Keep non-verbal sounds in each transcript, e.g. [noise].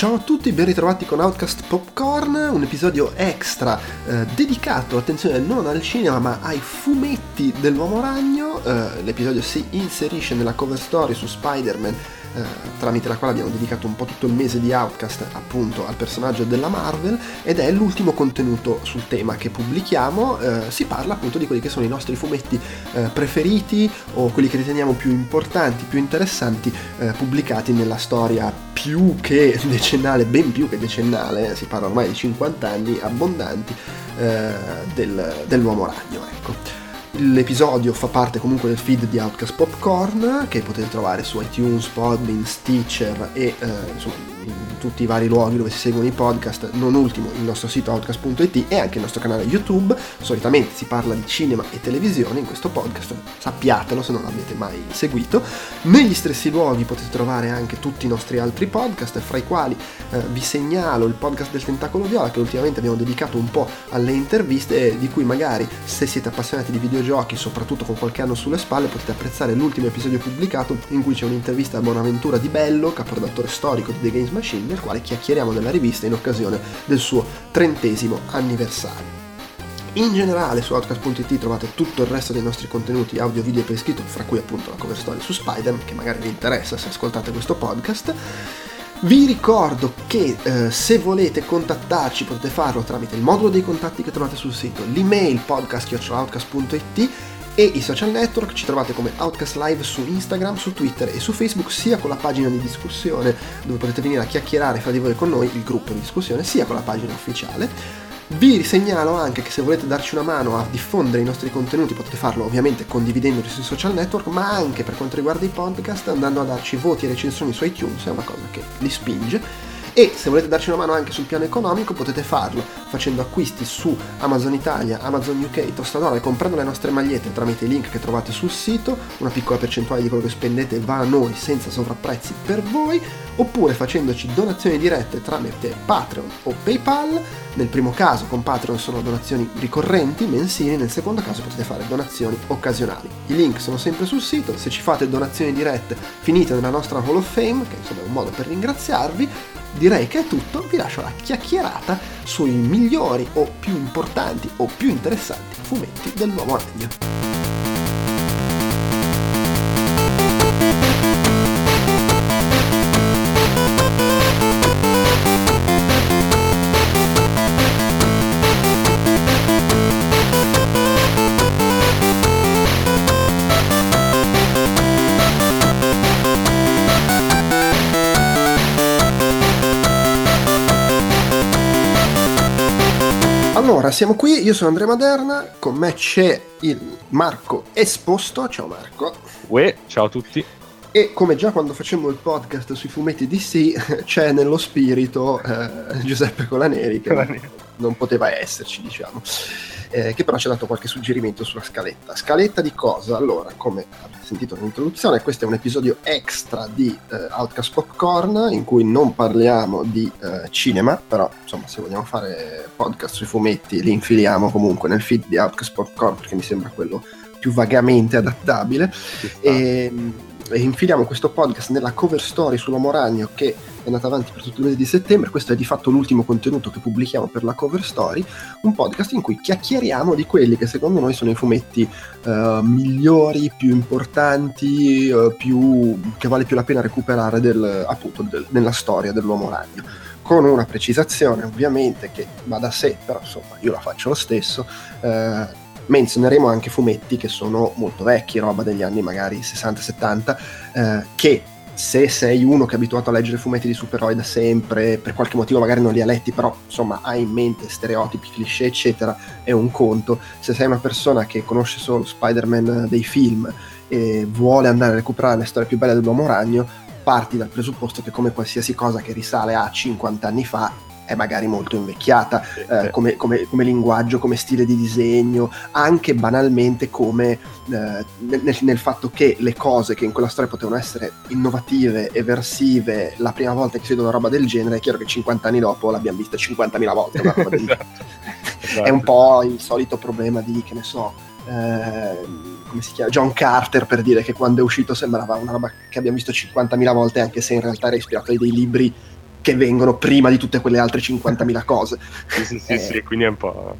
Ciao a tutti, ben ritrovati con Outcast Popcorn, un episodio extra eh, dedicato, attenzione, non al cinema ma ai fumetti dell'Uomo Ragno. Eh, l'episodio si inserisce nella cover story su Spider-Man eh, tramite la quale abbiamo dedicato un po' tutto il mese di Outcast appunto al personaggio della Marvel ed è l'ultimo contenuto sul tema che pubblichiamo, eh, si parla appunto di quelli che sono i nostri fumetti eh, preferiti o quelli che riteniamo più importanti, più interessanti eh, pubblicati nella storia più che decennale, ben più che decennale, si parla ormai di 50 anni abbondanti eh, del, dell'uomo ragno. Ecco. L'episodio fa parte comunque del feed di Outcast Popcorn che potete trovare su iTunes, Podbean, Stitcher e eh, insomma in tutti i vari luoghi dove si seguono i podcast, non ultimo il nostro sito outcast.it e anche il nostro canale YouTube. Solitamente si parla di cinema e televisione in questo podcast, sappiatelo se non l'avete mai seguito. Negli stessi luoghi potete trovare anche tutti i nostri altri podcast, fra i quali eh, vi segnalo il podcast del Tentacolo Viola che ultimamente abbiamo dedicato un po' alle interviste di cui magari se siete appassionati di videogiochi, soprattutto con qualche anno sulle spalle, potete apprezzare l'ultimo episodio pubblicato in cui c'è un'intervista a Bonaventura di Bello, caporedattore storico di The Games Machine, nel quale chiacchieriamo della rivista in occasione del suo trentesimo anniversario. In generale su Outcast.it trovate tutto il resto dei nostri contenuti audio, video per iscritto, fra cui appunto la cover story su Spider-Man, che magari vi interessa se ascoltate questo podcast. Vi ricordo che eh, se volete contattarci potete farlo tramite il modulo dei contatti che trovate sul sito, l'email podcast.outcast.it e i social network ci trovate come Outcast Live su Instagram, su Twitter e su Facebook sia con la pagina di discussione dove potete venire a chiacchierare fra di voi con noi, il gruppo di discussione, sia con la pagina ufficiale. Vi segnalo anche che se volete darci una mano a diffondere i nostri contenuti potete farlo ovviamente condividendoli sui social network, ma anche per quanto riguarda i podcast andando a darci voti e recensioni su iTunes, è una cosa che li spinge e se volete darci una mano anche sul piano economico potete farlo facendo acquisti su Amazon Italia, Amazon UK, Tostadora e comprando le nostre magliette tramite i link che trovate sul sito, una piccola percentuale di quello che spendete va a noi senza sovrapprezzi per voi, oppure facendoci donazioni dirette tramite Patreon o PayPal, nel primo caso con Patreon sono donazioni ricorrenti, mensili, nel secondo caso potete fare donazioni occasionali. I link sono sempre sul sito, se ci fate donazioni dirette finite nella nostra Hall of Fame, che insomma è un modo per ringraziarvi, direi che è tutto, vi lascio la chiacchierata sui migliori o più importanti o più interessanti fumetti del nuovo regno. Allora, siamo qui, io sono Andrea Maderna, con me c'è il Marco Esposto, ciao Marco. Uè, ciao a tutti. E come già quando facemmo il podcast sui fumetti DC, [laughs] c'è nello spirito eh, Giuseppe Colaneri, che Colaneri. non poteva esserci, diciamo eh, che però ci ha dato qualche suggerimento sulla scaletta. Scaletta di cosa? Allora, come avete sentito nell'introduzione, questo è un episodio extra di eh, Outcast Popcorn in cui non parliamo di eh, cinema, però insomma se vogliamo fare podcast sui fumetti li infiliamo comunque nel feed di Outcast Popcorn perché mi sembra quello più vagamente adattabile. E, e infiliamo questo podcast nella cover story sull'uomo ragno che è andata avanti per tutto il mese di settembre, questo è di fatto l'ultimo contenuto che pubblichiamo per la cover story, un podcast in cui chiacchieriamo di quelli che secondo noi sono i fumetti uh, migliori, più importanti, uh, più, che vale più la pena recuperare del, appunto del, nella storia dell'uomo ragno. Con una precisazione ovviamente che va da sé, però insomma io la faccio lo stesso. Uh, menzioneremo anche fumetti che sono molto vecchi, roba degli anni magari 60-70, eh, che se sei uno che è abituato a leggere fumetti di supereroi da sempre, per qualche motivo magari non li ha letti, però insomma ha in mente stereotipi, cliché, eccetera, è un conto. Se sei una persona che conosce solo Spider-Man dei film e vuole andare a recuperare le storie più belle dell'uomo ragno, parti dal presupposto che come qualsiasi cosa che risale a 50 anni fa è magari molto invecchiata eh, come, come, come, linguaggio, come stile di disegno, anche banalmente come eh, nel, nel, fatto che le cose che in quella storia potevano essere innovative, eversive, la prima volta che si vede una roba del genere, è chiaro che 50 anni dopo l'abbiamo vista 50.000 volte. Una roba del [laughs] esatto. esatto. [laughs] È un po' il solito problema di, che ne so, eh, come si chiama? John Carter per dire che quando è uscito sembrava una roba che abbiamo visto 50.000 volte anche se in realtà era ispirato a dei libri che vengono prima di tutte quelle altre 50.000 cose. sì, sì, sì, eh. sì, quindi è un po'...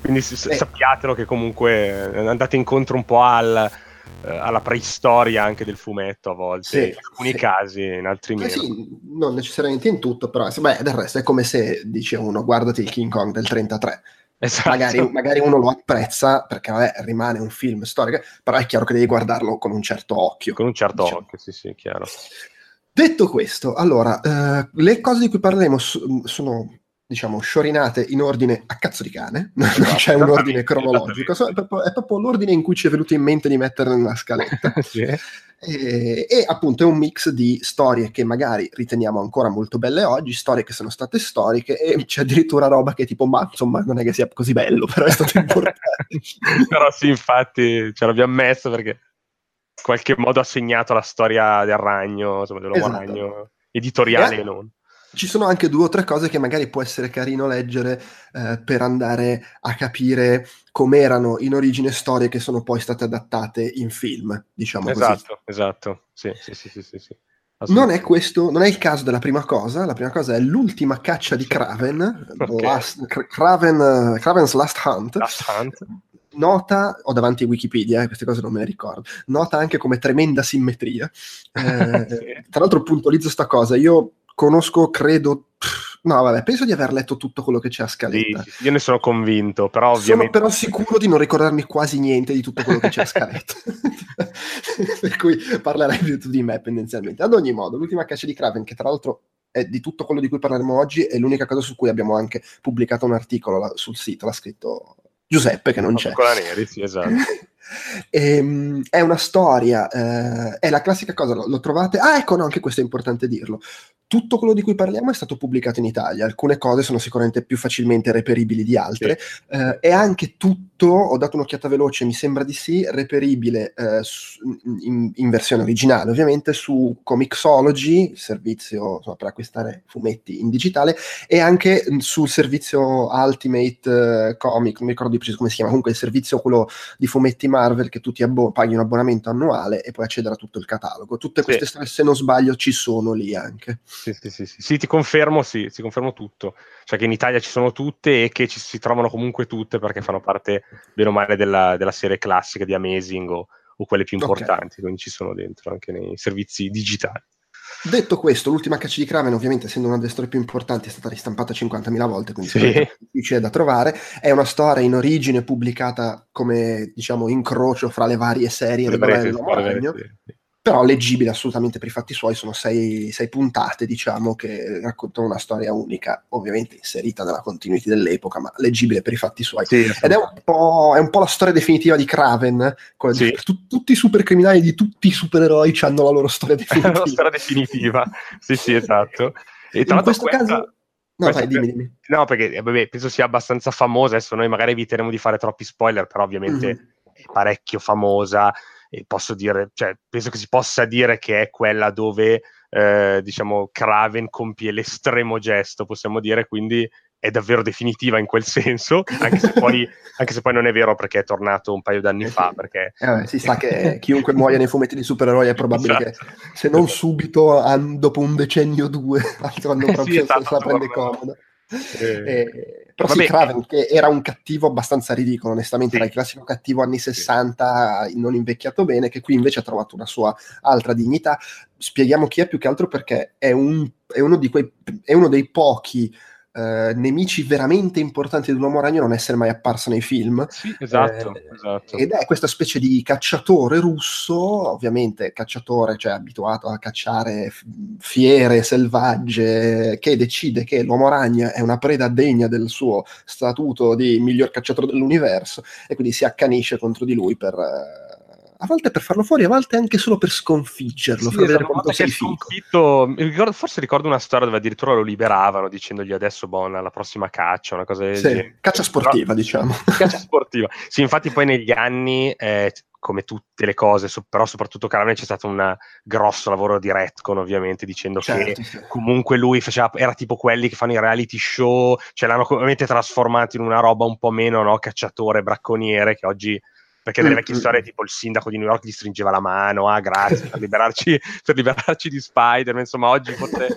Quindi eh. sappiatelo che comunque andate incontro un po' al, eh, alla preistoria anche del fumetto a volte, sì, in alcuni sì. casi, in altri meno. Eh sì, non necessariamente in tutto, però beh, del resto è come se dice uno guardati il King Kong del 33 Esatto. Magari, magari, uno lo apprezza perché vabbè, rimane un film storico, però è chiaro che devi guardarlo con un certo occhio. Con un certo diciamo. occhio, sì, sì, chiaro. Detto questo, allora, eh, le cose di cui parleremo sono, diciamo, sciorinate in ordine a cazzo di cane, [laughs] non esatto, c'è un ordine cronologico, è proprio, è proprio, l'ordine in cui ci è venuto in mente di metterle nella scaletta. [laughs] sì. E, e, appunto è un mix di storie che magari riteniamo ancora molto belle oggi, storie che sono state storiche e c'è addirittura roba che tipo ma insomma non è che sia così bello, però è stato [laughs] importante. però sì, infatti ce l'abbiamo messo perché qualche modo ha segnato la storia del ragno, insomma dell'uomo esatto. ragno editoriale e non ci sono anche due o tre cose che magari può essere carino leggere eh, per andare a capire com'erano in origine storie che sono poi state adattate in film, diciamo esatto, così. Esatto, sì, sì, sì, sì, sì, Non è questo, non è il caso della prima cosa, la prima cosa è l'ultima caccia di Craven, [laughs] okay. last, Craven, Craven's Last Hunt, Last Hunt. Nota, ho davanti Wikipedia, eh, queste cose non me le ricordo, nota anche come tremenda simmetria. [laughs] Eh, sì. Tra l'altro puntualizzo sta cosa, io conosco, credo, no vabbè, penso di aver letto tutto quello che c'è a scaletta. Sì, io ne sono convinto, però ovviamente... Sono però sicuro di non ricordarmi quasi niente di tutto quello che c'è a scaletta. [laughs] per cui parlerai più tu di me tendenzialmente. Ad ogni modo, l'ultima caccia di Kraven, che tra l'altro è di tutto quello di cui parleremo oggi, è l'unica cosa su cui abbiamo anche pubblicato un articolo sul sito, l'ha scritto Giuseppe che non c'è. Con la Neri, sì, esatto. [laughs] E, ehm, è una storia, eh, è la classica cosa, lo, lo, trovate? Ah, ecco, no, anche questo è importante dirlo tutto quello di cui parliamo è stato pubblicato in Italia, alcune cose sono sicuramente più facilmente reperibili di altre, sì. eh, e anche tutto, ho dato un'occhiata veloce, mi sembra di sì, reperibile eh, in, in, versione originale ovviamente su Comixology, servizio insomma, per acquistare fumetti in digitale, e anche sul servizio Ultimate eh, Comic, non mi ricordo di preciso come si chiama, comunque il servizio quello di fumetti Marvel che tu ti abbo- paghi un abbonamento annuale e puoi accedere a tutto il catalogo. Tutte queste sì. se non sbaglio, ci sono lì anche. Sì, sì, sì, sì, sì, ti confermo, sì, ti confermo tutto. Cioè che in Italia ci sono tutte e che ci si trovano comunque tutte perché fanno parte, bene o male, della, della serie classica di Amazing o, o quelle più importanti, okay. quindi ci sono dentro anche nei servizi digitali. Detto questo, l'ultima caccia di Kraven, ovviamente essendo una delle storie più importanti, è stata ristampata 50.000 volte, quindi sì. è difficile da trovare. È una storia in origine pubblicata come, diciamo, incrocio fra le varie serie del Breve Ragno. Sì però leggibile assolutamente per i fatti suoi, sono sei, sei, puntate, diciamo, che raccontano una storia unica, ovviamente inserita nella continuity dell'epoca, ma leggibile per i fatti suoi. Sì, Ed è un, è un, po', la storia definitiva di Kraven, sì. tu, tutti i supercriminali di tutti i supereroi hanno la loro storia definitiva. [laughs] la storia definitiva, sì sì, esatto. E tra In questo questa... caso... No, vai, dimmi, dimmi. no, perché eh, vabbè, penso sia abbastanza famosa, adesso noi magari eviteremo di fare troppi spoiler, però ovviamente mm-hmm. è parecchio famosa e posso dire, cioè, penso che si possa dire che è quella dove, eh, diciamo, Craven compie l'estremo gesto, possiamo dire, quindi è davvero definitiva in quel senso, anche se poi, [laughs] anche se poi non è vero perché è tornato un paio d'anni fa. Perché... Eh, si sa che chiunque muoia nei fumetti di supereroi è probabile esatto. che, se non subito, dopo un decennio o due, [laughs] quando proprio sì, esatto, se la prende comoda. Eh, eh, però Vabbè, sì, Kraven, che era un cattivo abbastanza ridicolo, onestamente, sì. era il classico cattivo anni 60, sì. non invecchiato bene, che qui invece ha trovato una sua altra dignità. Spieghiamo chi è più che altro perché è, un, è, uno, quei, è uno dei pochi Uh, nemici veramente importanti dell'uomo ragno non essere mai apparso nei film. Sì, esatto, eh, esatto, Ed è questa specie di cacciatore russo, ovviamente cacciatore, cioè abituato a cacciare fiere selvagge, che decide che l'uomo ragno è una preda degna del suo statuto di miglior cacciatore dell'universo e quindi si accanisce contro di lui per... A volte per farlo fuori, a volte anche solo per sconfiggerlo, sì, per vedere quanto sei sconfitto. Ricordo, forse ricordo una storia dove addirittura lo liberavano dicendogli adesso buona la prossima caccia, una cosa del sì, genere. Caccia sportiva, però, diciamo. [laughs] Caccia sportiva. Sì, infatti poi negli anni eh, come tutte le cose, però soprattutto Caramel c'è stato un grosso lavoro di retcon ovviamente dicendo certo, che sì. comunque lui faceva, era tipo quelli che fanno i reality show, ce l'hanno ovviamente trasformato in una roba un po' meno no, cacciatore, bracconiere che oggi perché nelle vecchie storie tipo il sindaco di New York gli stringeva la mano, ah grazie per liberarci, [laughs] per liberarci di Spider-Man, insomma oggi forse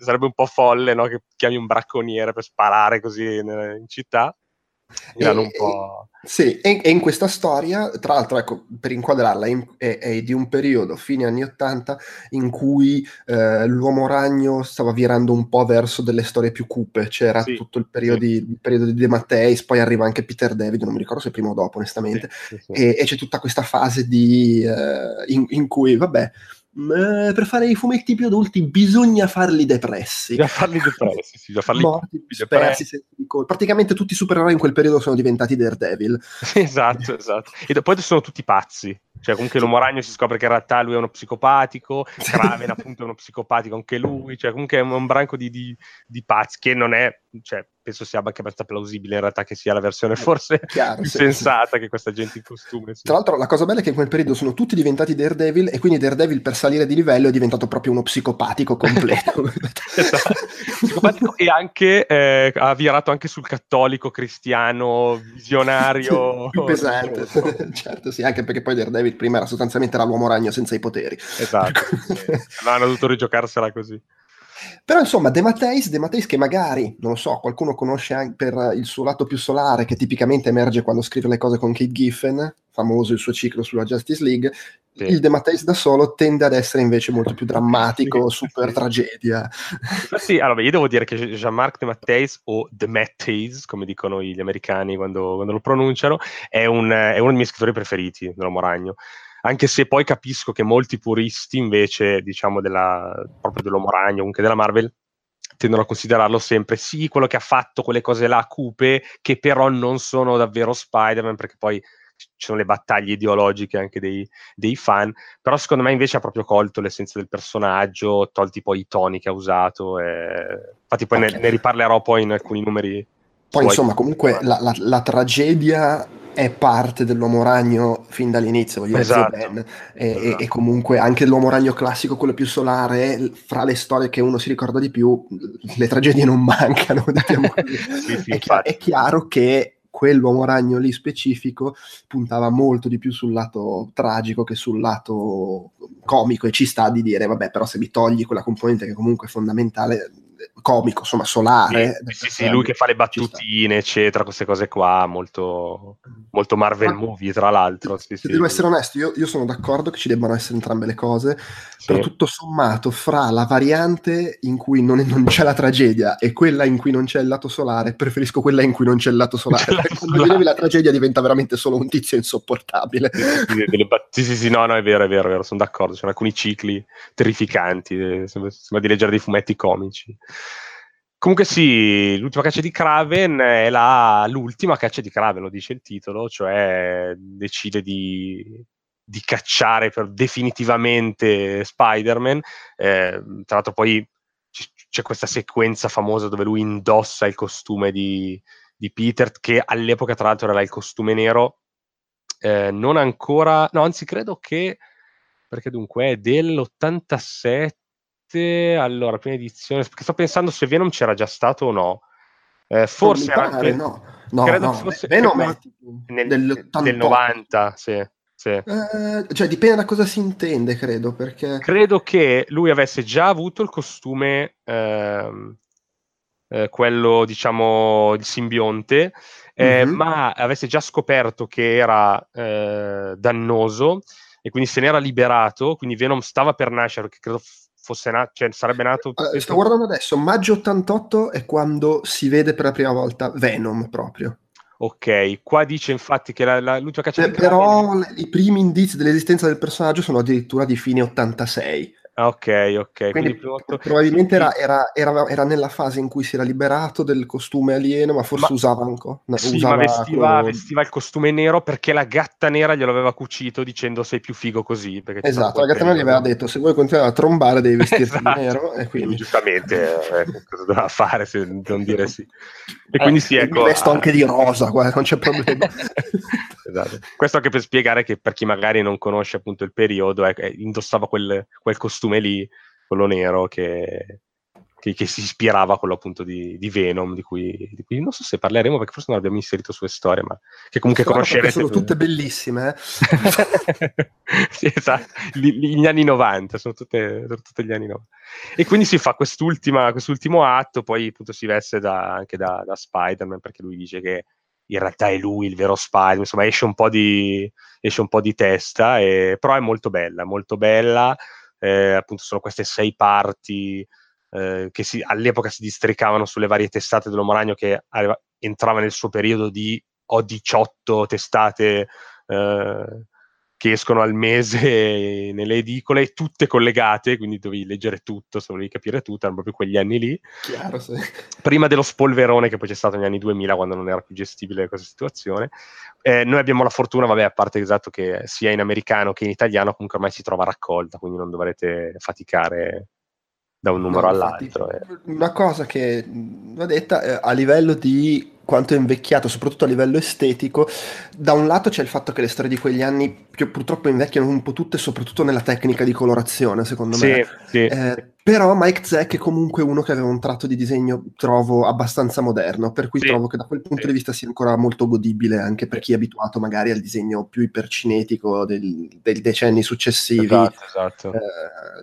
sarebbe un po' folle no? che chiami un bracconiere per sparare così in, in città. E, un po'... Sì, e, e, in questa storia, tra l'altro, ecco, per inquadrarla, è, è, di un periodo, fine anni Ottanta, in cui eh, l'uomo ragno stava virando un po' verso delle storie più cupe. C'era sì, tutto il periodo, sì. di, il periodo di De Matteis, poi arriva anche Peter David, non mi ricordo se prima o dopo, onestamente, sì, e, e, c'è tutta questa fase di, eh, in, in cui, vabbè, eh, per fare i fumetti più adulti bisogna farli depressi. Bisogna farli depressi, sì, farli Morti, dispersi, praticamente tutti i supereroi in quel periodo sono diventati Daredevil. [laughs] esatto, esatto. E poi sono tutti pazzi. Cioè, comunque l'uomo ragno si scopre che in realtà lui è uno psicopatico, [laughs] Kraven appunto è uno psicopatico anche lui, cioè comunque è un, un branco di, di, di pazzi che non è, cioè, penso sia anche abbastanza plausibile in realtà che sia la versione eh, forse Chiaro, più sì, sensata sì. che questa gente in costume. Sì. Tra l'altro la cosa bella è che in quel periodo sono tutti diventati Daredevil e quindi Daredevil per salire di livello è diventato proprio uno psicopatico completo. [laughs] esatto. Psicopatico e anche eh, ha virato anche sul cattolico, cristiano, visionario. più pesante, [laughs] certo sì, anche perché poi Daredevil prima era sostanzialmente era l'uomo ragno senza i poteri. Esatto, no, [laughs] hanno dovuto rigiocarsela così. Però insomma, De Matteis, De Matteis che magari, non lo so, qualcuno conosce anche per il suo lato più solare, che tipicamente emerge quando scrive le cose con Kate Giffen, famoso il suo ciclo sulla Justice League, sì. il De Matteis da solo tende ad essere invece molto più drammatico, super tragedia. Sì, allora io devo dire che Jean-Marc De Matteis, o De Matteis, come dicono gli americani quando, quando lo pronunciano, è, un, è uno dei miei scrittori preferiti dell'Uomo Ragno anche se poi capisco che molti puristi invece, diciamo, della, proprio dell'Uomo Ragno, comunque della Marvel, tendono a considerarlo sempre sì, quello che ha fatto quelle cose là cupe, che però non sono davvero Spider-Man, perché poi ci sono le battaglie ideologiche anche dei, dei, fan, però secondo me invece ha proprio colto l'essenza del personaggio, tolti poi i toni che ha usato, e... infatti poi okay. ne, ne, riparlerò poi in alcuni numeri. Poi insomma comunque la, la, la tragedia è parte dell'uomo ragno fin dall'inizio, voglio esatto. dire, ben. E, esatto. e, comunque anche l'uomo ragno classico, quello più solare, fra le storie che uno si ricorda di più, le tragedie non mancano. [laughs] Diciamo sì, sì, è, chiaro, è, chiaro che quell'uomo ragno lì specifico puntava molto di più sul lato tragico che sul lato comico e ci sta di dire, vabbè, però se mi togli quella componente che comunque è fondamentale comico, insomma, solare. Sì, sì, sì, lui che fa le battutine, eccetera, queste cose qua, molto, molto Marvel Ma, movie, tra l'altro. Sì, devo essere onesto, io, io, sono d'accordo che ci debbano essere entrambe le cose, però tutto sommato, fra la variante in cui non, è, non, c'è la tragedia e quella in cui non c'è il lato solare, preferisco quella in cui non c'è il lato solare. Lato Quando solare. la tragedia diventa veramente solo un tizio insopportabile. Sì, sì, sì, no, no, è vero, è vero, è vero, sono d'accordo, ci sono alcuni cicli terrificanti, eh, sembra di leggere dei fumetti comici. Comunque sì, l'ultima caccia di Kraven è la, l'ultima caccia di Kraven, lo dice il titolo, cioè decide di, di cacciare per definitivamente Spider-Man. Eh, tra l'altro poi c'è questa sequenza famosa dove lui indossa il costume di, di Peter, che all'epoca tra l'altro era il costume nero, eh, non ancora, no anzi credo che, perché dunque è dell'87, allora, prima edizione, perché sto pensando se Venom c'era già stato o no. Eh, forse era anche, no, no, credo no, fosse Venom è nel, del 90, sì. Sì. Eh, cioè dipende da cosa si intende, credo, perché... Credo che lui avesse già avuto il costume, ehm, eh, quello, diciamo, il simbionte, mm-hmm. ma avesse già scoperto che era eh, dannoso e quindi se ne era liberato, quindi Venom stava per nascere, perché credo fosse nato, cioè sarebbe nato... Uh, sto guardando adesso, maggio 88 è quando si vede per la prima volta Venom proprio. Ok, qua dice infatti che la, la, l'ultima caccia eh, Però le, i primi indizi dell'esistenza del personaggio sono addirittura di fine 86. Ah, ok, ok. Quindi, Quindi probabilmente era, era, era, era, nella fase in cui si era liberato del costume alieno, ma forse ma, usava ancora. No, sì, usava ma vestiva, vestiva, il costume nero perché la gatta nera glielo aveva cucito dicendo sei più figo così. Esatto, la gatta nera gli aveva detto se vuoi continuare a trombare devi [laughs] vestirti esatto. nero. E quindi... Giustamente, eh, cosa doveva fare se non dire sì. E quindi sì, ecco... Mi vesto anche di rosa, guarda, non c'è problema. [laughs] esatto. Questo anche per spiegare che per chi magari non conosce appunto il periodo, eh, indossava quel, quel costume lì, quello nero, che, che, che, si ispirava a quello appunto di, di Venom, di cui, di cui, non so se parleremo perché forse non abbiamo inserito sue storie, ma che comunque Strano conoscerete. Sono tutte bellissime. Eh? [laughs] sì, esatto, gli, gli, anni 90, sono tutte, sono tutte gli anni 90. E quindi si fa quest'ultimo atto, poi appunto si veste da, anche da, da Spider-Man perché lui dice che in realtà è lui il vero Spider, insomma esce un po' di, esce un po di testa, e, però è molto bella, molto bella, eh, appunto sono queste sei parti eh, che si, all'epoca si districavano sulle varie testate dell'Uomo Ragno che aveva, entrava nel suo periodo di ho 18 testate eh, che escono al mese [laughs] nelle edicole, tutte collegate, quindi dovevi leggere tutto, se volevi capire tutto, erano proprio quegli anni lì. Chiaro, sì. Prima dello spolverone che poi c'è stato negli anni 2000, quando non era più gestibile questa situazione. Eh, noi abbiamo la fortuna, vabbè, a parte esatto che sia in americano che in italiano, comunque ormai si trova raccolta, quindi non dovrete faticare da un numero no, all'altro. Infatti, eh. Una cosa che va detta eh, a livello di quanto è invecchiato, soprattutto a livello estetico, da un lato c'è il fatto che le storie di quegli anni purtroppo invecchiano un po' tutte, soprattutto nella tecnica di colorazione, secondo sì, me. Sì. Eh, però Mike Zack è comunque uno che aveva un tratto di disegno, trovo, abbastanza moderno, per cui sì. trovo che da quel punto di vista sia ancora molto godibile anche per chi è abituato magari al disegno più ipercinetico del, dei decenni successivi. Esatto, esatto. Eh,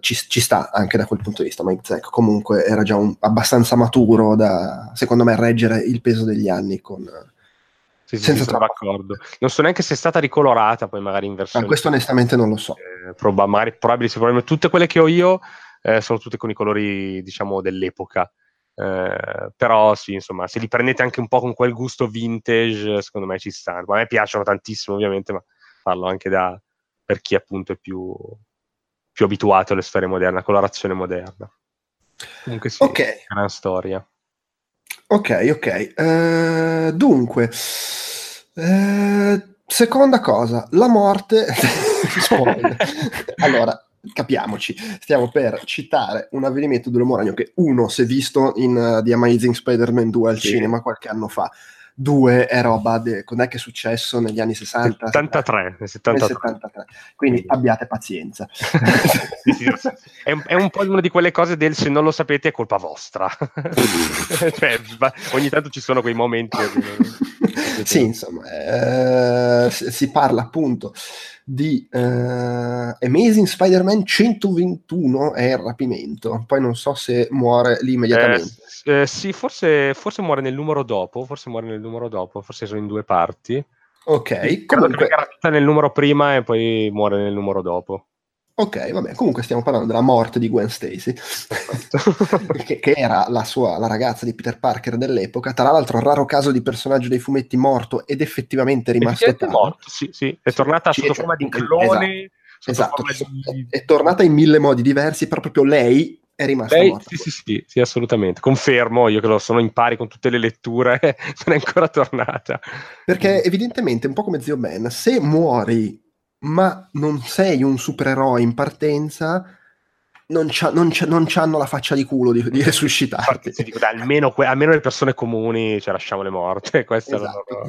ci, ci, sta anche da quel punto di vista Mike Zack, comunque era già un, abbastanza maturo da, secondo me, reggere il peso degli anni con... Sì, sì, senza d'accordo. Non so neanche se è stata ricolorata poi magari in versione... Ah, questo onestamente non lo so. Eh, prob- magari, probabile, probabilmente tutte quelle che ho io eh, sono tutte con i colori, diciamo, dell'epoca. Eh, però sì, insomma, se li prendete anche un po' con quel gusto vintage, secondo me ci stanno. A me piacciono tantissimo, ovviamente, ma parlo anche da, per chi appunto è più, più abituato alle storie moderne, alla colorazione moderna. Comunque sì, okay. gran storia. Ok, ok. Uh, dunque, uh, seconda cosa, la morte... [laughs] allora, capiamoci, stiamo per citare un avvenimento dell'uomo ragno che uno si è visto in uh, The Amazing Spider-Man 2 al sì. cinema qualche anno fa, due è roba, de, quando è che è successo negli anni 60? 73, 73. 73. Quindi abbiate pazienza. [laughs] sì, è, un, è, un po' una di quelle cose del se non lo sapete è colpa vostra. [laughs] cioè, ogni tanto ci sono quei momenti. [laughs] sì, insomma, eh, si parla appunto di uh, Amazing Spider-Man 121 è il rapimento. Poi non so se muore lì immediatamente. Eh, eh, sì, forse, forse, muore nel numero dopo, forse muore nel numero dopo, forse sono in due parti. Ok, comunque... Nel numero prima e poi muore nel numero dopo. Ok, vabbè, comunque stiamo parlando della morte di Gwen Stacy, [laughs] che, che, era la, sua, la ragazza di Peter Parker dell'epoca, tra l'altro raro caso di personaggio dei fumetti morto ed effettivamente rimasto è morto, sì, sì, è tornata sì, sotto cioè, forma di clone. Esatto, esatto. Di... È, tornata in mille modi diversi, però proprio lei è rimasta lei, morta. Sì, sì, sì, sì, assolutamente, confermo, io che lo sono in pari con tutte le letture, [laughs] non è ancora tornata. Perché evidentemente, un po' come Zio Ben, se muori ma non sei un supereroe in partenza, non, c'ha, non, c'ha, non c'hanno la faccia di culo di, di resuscitarti. Infatti, dico, dai, almeno, almeno, le persone comuni cioè, lasciamole morte. [laughs] Questa esatto.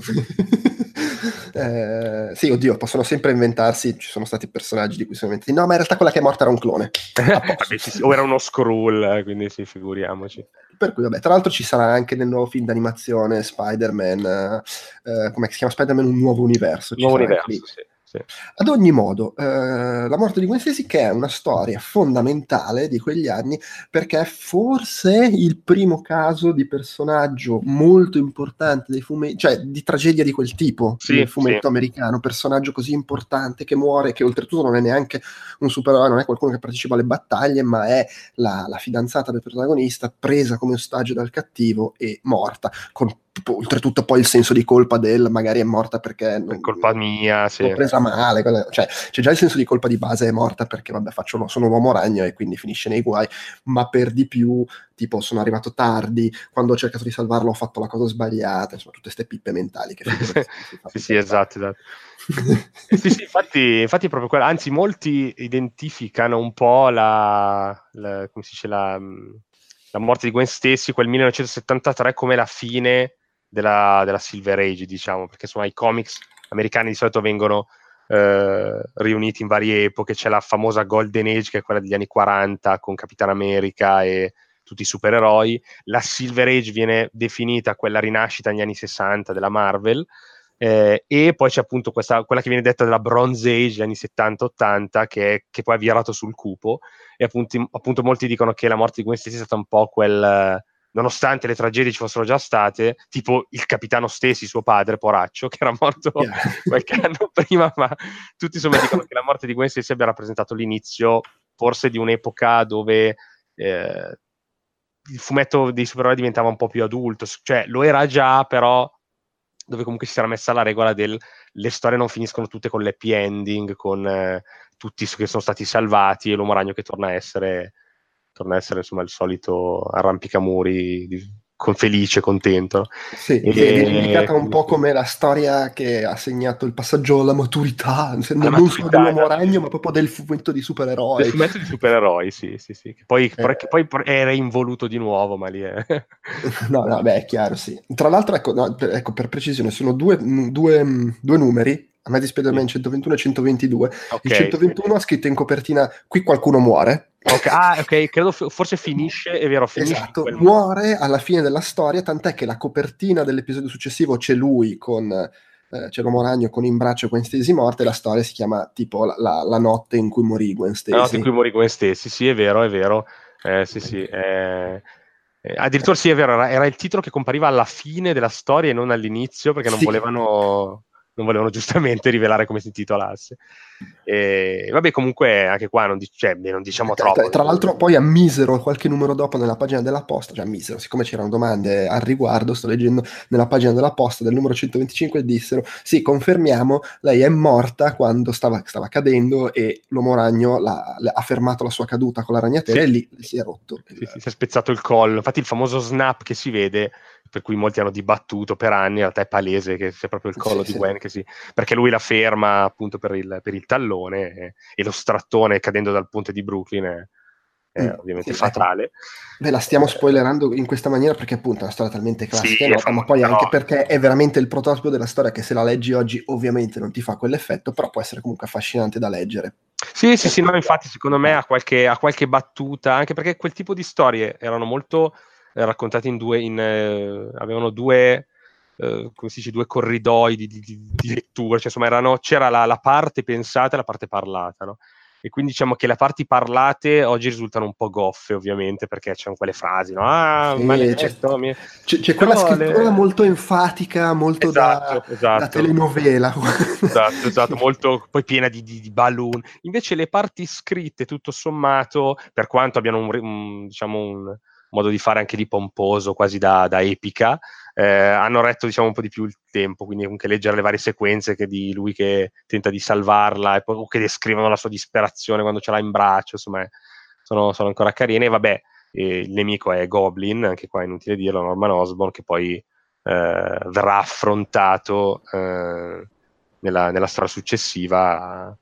[laughs] eh, sì, oddio, possono sempre inventarsi. Ci sono stati personaggi di cui sono inventati. No, ma in realtà quella che è morta era un clone. [laughs] vabbè, sì, sì, o era uno scroll, quindi sì, figuriamoci. Per cui, vabbè, tra l'altro ci sarà anche nel nuovo film d'animazione Spider-Man, eh, eh come si chiama Spider-Man Un nuovo universo. Nuovo universo, sì sì. Ad ogni modo, eh, la morte di Gwen Stacy che è una storia fondamentale di quegli anni perché è forse il primo caso di personaggio molto importante dei fumetti, cioè di tragedia di quel tipo sì, nel fumetto sì. americano, personaggio così importante che muore, che oltretutto non è neanche un supereroe, non è qualcuno che partecipa alle battaglie, ma è la, la fidanzata del protagonista presa come ostaggio dal cattivo e morta, con oltretutto poi il senso di colpa del magari è morta perché non, è colpa mia sì. l'ho presa male cioè c'è già il senso di colpa di base è morta perché vabbè faccio, sono un uomo ragno e quindi finisce nei guai ma per di più tipo sono arrivato tardi quando ho cercato di salvarlo ho fatto la cosa sbagliata insomma tutte queste pippe mentali che [laughs] sì sì esatto, esatto. [laughs] sì, sì, infatti, infatti proprio quello, anzi molti identificano un po' la, la come si dice la, la morte di Gwen Stacy, quel 1973 come la fine della, della, Silver Age, diciamo, perché insomma i comics americani di solito vengono eh, riuniti in varie epoche, c'è la famosa Golden Age che è quella degli anni 40 con Capitan America e tutti i supereroi. La Silver Age viene definita quella rinascita negli anni 60 della Marvel. Eh, e poi c'è appunto questa, quella che viene detta della Bronze Age, gli anni 70-80, che, che, poi ha virato sul cupo. E appunto, appunto, molti dicono che la morte di Gwen Stacy è stata un po' quel nonostante le tragedie ci fossero già state, tipo il capitano Stesi, suo padre, poraccio, [laughs] che era morto yeah. qualche [laughs] anno prima, ma tutti insomma dicono che la morte di Gwen Stacy abbia rappresentato l'inizio forse di un'epoca dove eh, il fumetto dei supereroi diventava un po' più adulto, cioè lo era già, però dove comunque si era messa la regola del le storie non finiscono tutte con l'happy ending, con eh, tutti che sono stati salvati e l'uomo ragno che torna a essere torna a essere insomma il solito arrampicamuri di, con felice, contento. Sì, e, è indicata un po' come la storia che ha segnato il passaggio alla maturità, non maturità, solo dell'uomo ragno, ma proprio del fumetto di supereroi. Del fumetto di supereroi, sì, sì, sì. Che poi, eh. che poi è involuto di nuovo, ma lì è... [laughs] no, no, beh, è chiaro, sì. Tra l'altro, ecco, no, per, ecco per precisione, sono due, due, due numeri a me di Spider-Man 121 e 122. Okay, il 121 sì. ha scritto in copertina qui qualcuno muore. Okay. Ah, ok, credo f- forse finisce, è vero, finisce. Esatto, muore alla fine della storia, tant'è che la copertina dell'episodio successivo c'è lui con... Eh, c'è l'uomo ragno con in braccio Gwen Stacy morte la storia si chiama tipo la, la, la, notte in cui morì Gwen Stacy la notte in cui morì Gwen Stacy, sì è vero, è vero eh, sì sì eh, eh, addirittura sì è vero, era, era, il titolo che compariva alla fine della storia e non all'inizio perché non sì. volevano non volevano [laughs] giustamente rivelare come si intitolasse. E vabbè, comunque anche qua non, dic- cioè, non diciamo tra, troppo. Tra, l'altro, poi a misero, qualche numero dopo nella pagina della posta, cioè a misero, siccome c'erano domande al riguardo, sto leggendo nella pagina della posta del numero 125 dissero: Sì, confermiamo, lei è morta quando stava, stava cadendo e l'uomo ragno l'ha, ha fermato la sua caduta con la ragnatela sì. e lì si è rotto. Sì, sì, si è spezzato il collo. Infatti, il famoso snap che si vede per cui molti hanno dibattuto per anni, in realtà è palese che sia proprio il collo sì, di Gwen, sì. Si, perché lui la ferma appunto per il, per il tallone e, e, lo strattone cadendo dal ponte di Brooklyn è, è mm, ovviamente sì, fatale. Beh, la stiamo spoilerando in questa maniera perché appunto è una storia talmente classica, sì, nota, ma poi però... anche perché è veramente il prototipo della storia che se la leggi oggi ovviamente non ti fa quell'effetto, però può essere comunque affascinante da leggere. Sì, sì, sì, no, infatti secondo me ha qualche, ha qualche battuta, anche perché quel tipo di storie erano molto raccontati in due, in, eh, avevano due, eh, come si dice, due corridoi di, di, di lettura, cioè insomma erano, c'era la, la, parte pensata e la parte parlata, no? E quindi diciamo che le parti parlate oggi risultano un po' goffe, ovviamente, perché c'è quelle frasi, no? Ah, sì, maledetto, c'è, c'è, c'è quella scrittura le... molto enfatica, molto esatto, da, esatto. da, telenovela. Esatto, esatto, [laughs] molto poi piena di, di, di, balloon. Invece le parti scritte, tutto sommato, per quanto abbiano un, un diciamo un modo di fare anche di pomposo, quasi da, da epica, eh, hanno retto diciamo un po' di più il tempo, quindi comunque leggere le varie sequenze che di lui che tenta di salvarla poi o che descrivono la sua disperazione quando ce l'ha in braccio, insomma, sono, sono ancora carine. E vabbè, eh, il nemico è Goblin, anche qua è inutile dirlo, Norman Osborn, che poi eh, verrà affrontato eh, nella, nella storia successiva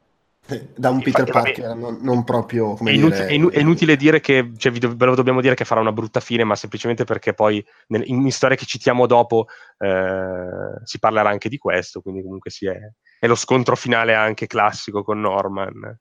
da un Peter Parker, non, non, proprio come è, inutile, dire... è, inu- è inutile dire che cioè, ve lo dobbiamo dire che farà una brutta fine, ma semplicemente perché poi nel, in, in storie che citiamo dopo eh, si parlerà anche di questo, quindi comunque sì, è, è, lo scontro finale anche classico con Norman,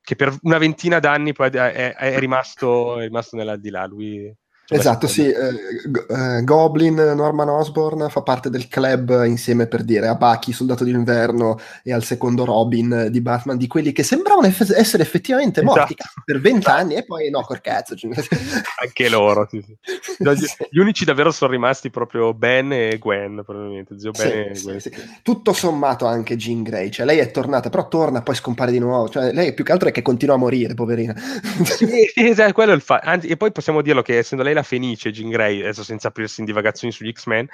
che per una ventina d'anni poi è, è rimasto, rimasto nell'aldilà. Lui Esatto, sì, eh, eh, Goblin, Norman Osborn fa parte del club insieme per dire a Bucky, Soldato d'inverno e al secondo Robin di Batman, di quelli che sembravano eff- essere effettivamente morti esatto. per vent'anni e poi no, col cazzo. [laughs] Anche loro, sì, sì. No, gli, [laughs] gli, unici davvero sono rimasti proprio Ben e Gwen, probabilmente, zio Ben sì, Gwen. Tutto sommato anche Jean Grey, cioè lei è tornata, però torna poi scompare di nuovo, cioè lei più che altro è che continua a morire, poverina. sì, esatto, quello è il fa- Anzi, e poi possiamo dirlo che essendo lei la Fenice, Jean Grey, adesso senza aprirsi in divagazioni sugli X-Men,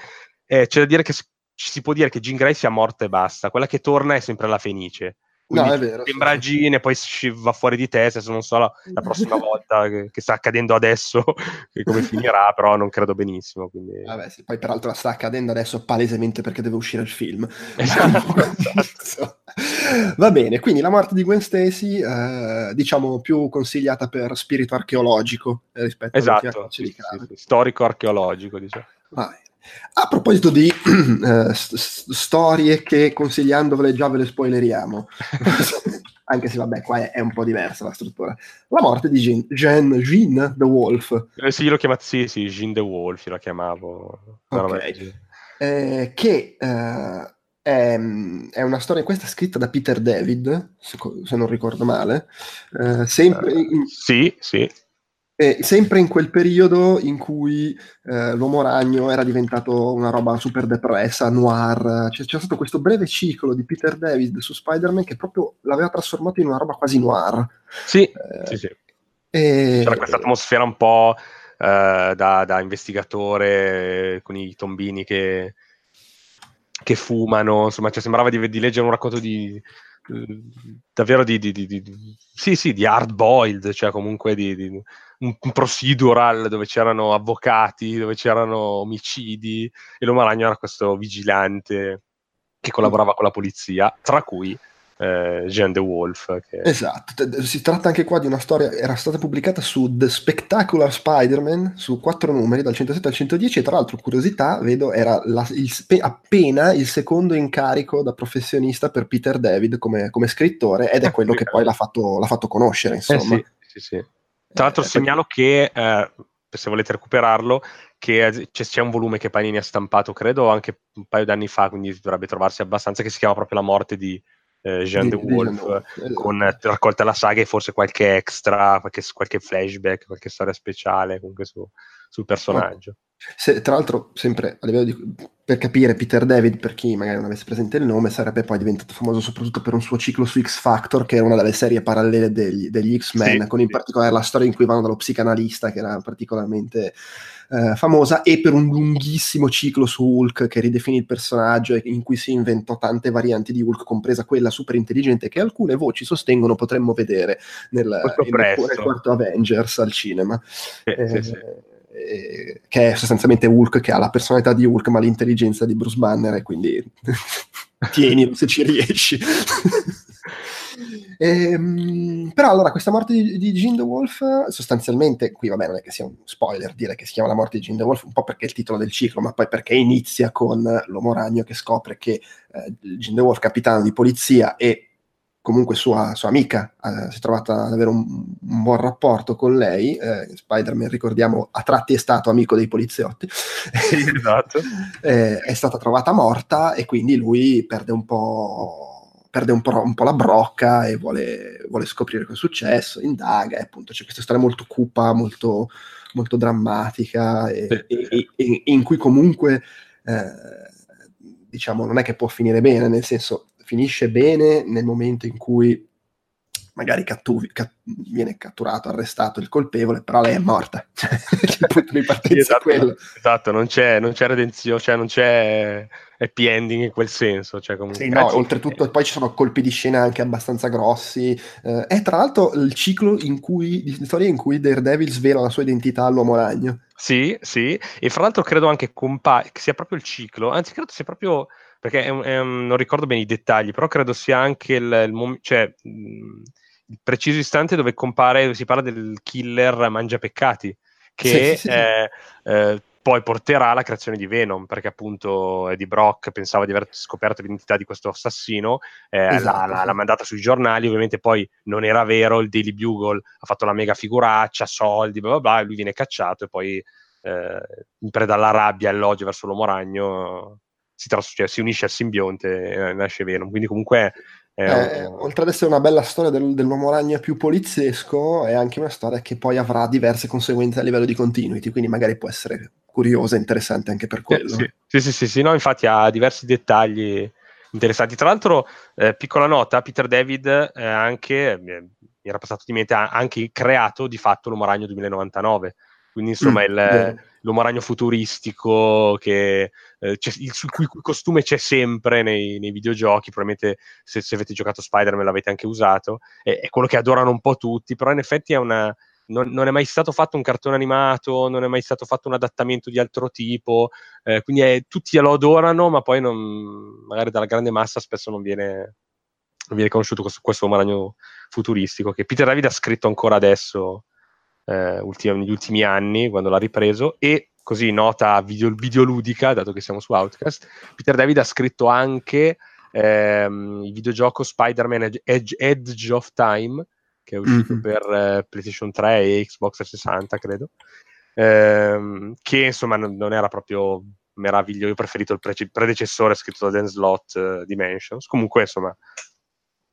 eh, c'è da dire che ci si può dire che Jean Grey sia morta e basta, quella che torna è sempre la Fenice. Quindi no, è vero. Sembra sì. Poi si va fuori di testa, se non so la, la [laughs] prossima volta che, che, sta accadendo adesso, [laughs] come finirà, però non credo benissimo. Quindi... Vabbè, sì, poi peraltro sta accadendo adesso palesemente perché deve uscire il film. [laughs] Esatto. Va bene, quindi la morte di Gwen Stacy, eh, diciamo più consigliata per spirito archeologico rispetto esatto, a sì, sì, sì, storico-archeologico, diciamo. Vai. A proposito di [clears throat] uh, st- storie che consigliandovele già ve le spoileriamo. [laughs] anche se vabbè qua è, è, un po' diversa la struttura. La morte di Jean, Jean, Jean the Wolf. Eh, sì, l'ho chiamato, sì, sì, Jean the Wolf, la chiamavo. Okay. Eh, che eh, è, è, una storia, questa scritta da Peter David, se, se non ricordo male, eh, sempre... In, sì, sì. E sempre in quel periodo in cui eh, l'uomo ragno era diventato una roba super depressa, noir, c'è, c'è, stato questo breve ciclo di Peter David su Spider-Man che proprio l'aveva trasformato in una roba quasi noir. Sì, eh, sì, sì. E... C'era questa atmosfera un po' eh, da, da, investigatore con i tombini che, che fumano, insomma, cioè, sembrava di, di leggere un racconto di, davvero di, di, di, di, sì, sì, di hard boiled, cioè comunque di, un, un, procedural dove c'erano avvocati, dove c'erano omicidi e l'uomo ragno era questo vigilante che collaborava con la polizia, tra cui eh, Jean the Wolf. Che... Esatto, si tratta anche qua di una storia, era stata pubblicata su The Spectacular Spider-Man, su quattro numeri, dal 107 al 110, e tra l'altro, curiosità, vedo, era la, il, appena il secondo incarico da professionista per Peter David come, come scrittore, ed è quello che poi l'ha fatto, l'ha fatto conoscere, insomma. Eh sì, sì, sì. Tra l'altro eh, segnalo che, eh, se volete recuperarlo, che c'è un volume che Panini ha stampato, credo, anche un paio d'anni fa, quindi dovrebbe trovarsi abbastanza, che si chiama proprio La morte di eh, Jean the Wolf, esatto. con raccolta la saga e forse qualche extra, qualche, qualche flashback, qualche storia speciale comunque su, sul personaggio. Se, tra l'altro, sempre a livello di, per capire, Peter David, per chi magari non avesse presente il nome, sarebbe poi diventato famoso soprattutto per un suo ciclo su X Factor, che era una delle serie parallele degli, degli X-Men, sì, con in particolare la storia in cui vanno dallo psicanalista, che era particolarmente eh, famosa, e per un lunghissimo ciclo su Hulk che ridefinì il personaggio e in cui si inventò tante varianti di Hulk, compresa quella super intelligente che alcune voci sostengono potremmo vedere nel, nel, nel quarto Avengers al cinema. Sì, eh, sì, eh, che è sostanzialmente Hulk, che ha la personalità di Hulk ma l'intelligenza di Bruce Banner e quindi [laughs] tieni se ci riesci. [laughs] Ehm, però allora questa morte di, di Gene the Wolf sostanzialmente qui vabbè non è che sia un spoiler dire che si chiama la morte di Gene the Wolf un po' perché è il titolo del ciclo ma poi perché inizia con l'uomo ragno che scopre che eh, Gene the Wolf capitano di polizia e comunque sua, sua amica eh, si è trovata ad avere un, un buon rapporto con lei. Eh, Spider-Man, ricordiamo, a tratti è stato amico dei poliziotti. Esatto. [laughs] eh, è stata trovata morta e quindi lui perde un po', perde un po', un po la brocca e vuole, vuole, scoprire cosa è successo, indaga e appunto c'è questa storia molto cupa, molto, molto drammatica e, e, e, e in cui comunque eh, diciamo non è che può finire bene, nel senso finisce bene nel momento in cui magari cattu- cat- viene catturato, arrestato il colpevole, però lei è morta. [laughs] il punto di partenza esatto, è quello. Esatto, non c'è, non c'è redenzione, cioè non c'è happy ending in quel senso. Cioè comunque, sì, no, oltretutto poi ci sono colpi di scena anche abbastanza grossi. Eh, è tra l'altro il ciclo in cui, di storia in cui Daredevil svela la sua identità all'uomo ragno. Sì, sì, e fra l'altro credo anche compa- che sia proprio il ciclo, anzi credo sia proprio perché è un, è un, non ricordo bene i dettagli, però credo sia anche il, il, mom- cioè, il preciso istante dove compare, si parla del killer mangia peccati, che sì, sì, sì. Eh, eh, poi porterà alla creazione di Venom, perché appunto Eddie Brock pensava di aver scoperto l'identità di questo assassino, eh, esatto, l'ha, l'ha, mandata sui giornali, ovviamente poi non era vero, il Daily Bugle ha fatto la mega figuraccia, soldi, bla bla bla, lui viene cacciato e poi eh, in preda alla rabbia e all'odio verso l'uomo ragno si, tras- cioè, si unisce al simbionte e nasce Venom. Quindi comunque... Eh, un... oltre ad essere una bella storia del, dell'uomo ragno più poliziesco, è anche una storia che poi avrà diverse conseguenze a livello di continuity, quindi magari può essere curiosa e interessante anche per quello. Eh, sì, sì, sì, sì, no, infatti ha diversi dettagli interessanti. Tra l'altro, eh, piccola nota, Peter David eh, anche, mi era passato di mente, ha anche creato di fatto l'Uomo Ragno 2099, quindi insomma mm, il, l'uomo ragno futuristico che, eh, il, il cui costume c'è sempre nei, nei videogiochi, probabilmente se, se, avete giocato Spider-Man l'avete anche usato, è, è, quello che adorano un po' tutti, però in effetti è una, non, non, è mai stato fatto un cartone animato, non è mai stato fatto un adattamento di altro tipo, eh, quindi è, tutti lo adorano, ma poi non, magari dalla grande massa spesso non viene, non viene conosciuto questo, questo uomo ragno futuristico, che Peter David ha scritto ancora adesso eh, ultimi, negli ultimi anni, quando l'ha ripreso, e così nota video, videoludica, dato che siamo su Outcast, Peter David ha scritto anche ehm, il videogioco Spider-Man Edge, Edge, of Time, che è uscito mm-hmm. per uh, PlayStation 3 e Xbox 360, credo, ehm, che insomma non, non, era proprio meraviglioso. Io ho preferito il pre- predecessore scritto da Dan Slott, uh, Dimensions. Comunque, insomma,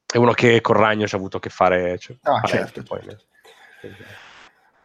è uno che con Ragno ci ha avuto a che fare. Cioè, ah, certo. Poi, certo.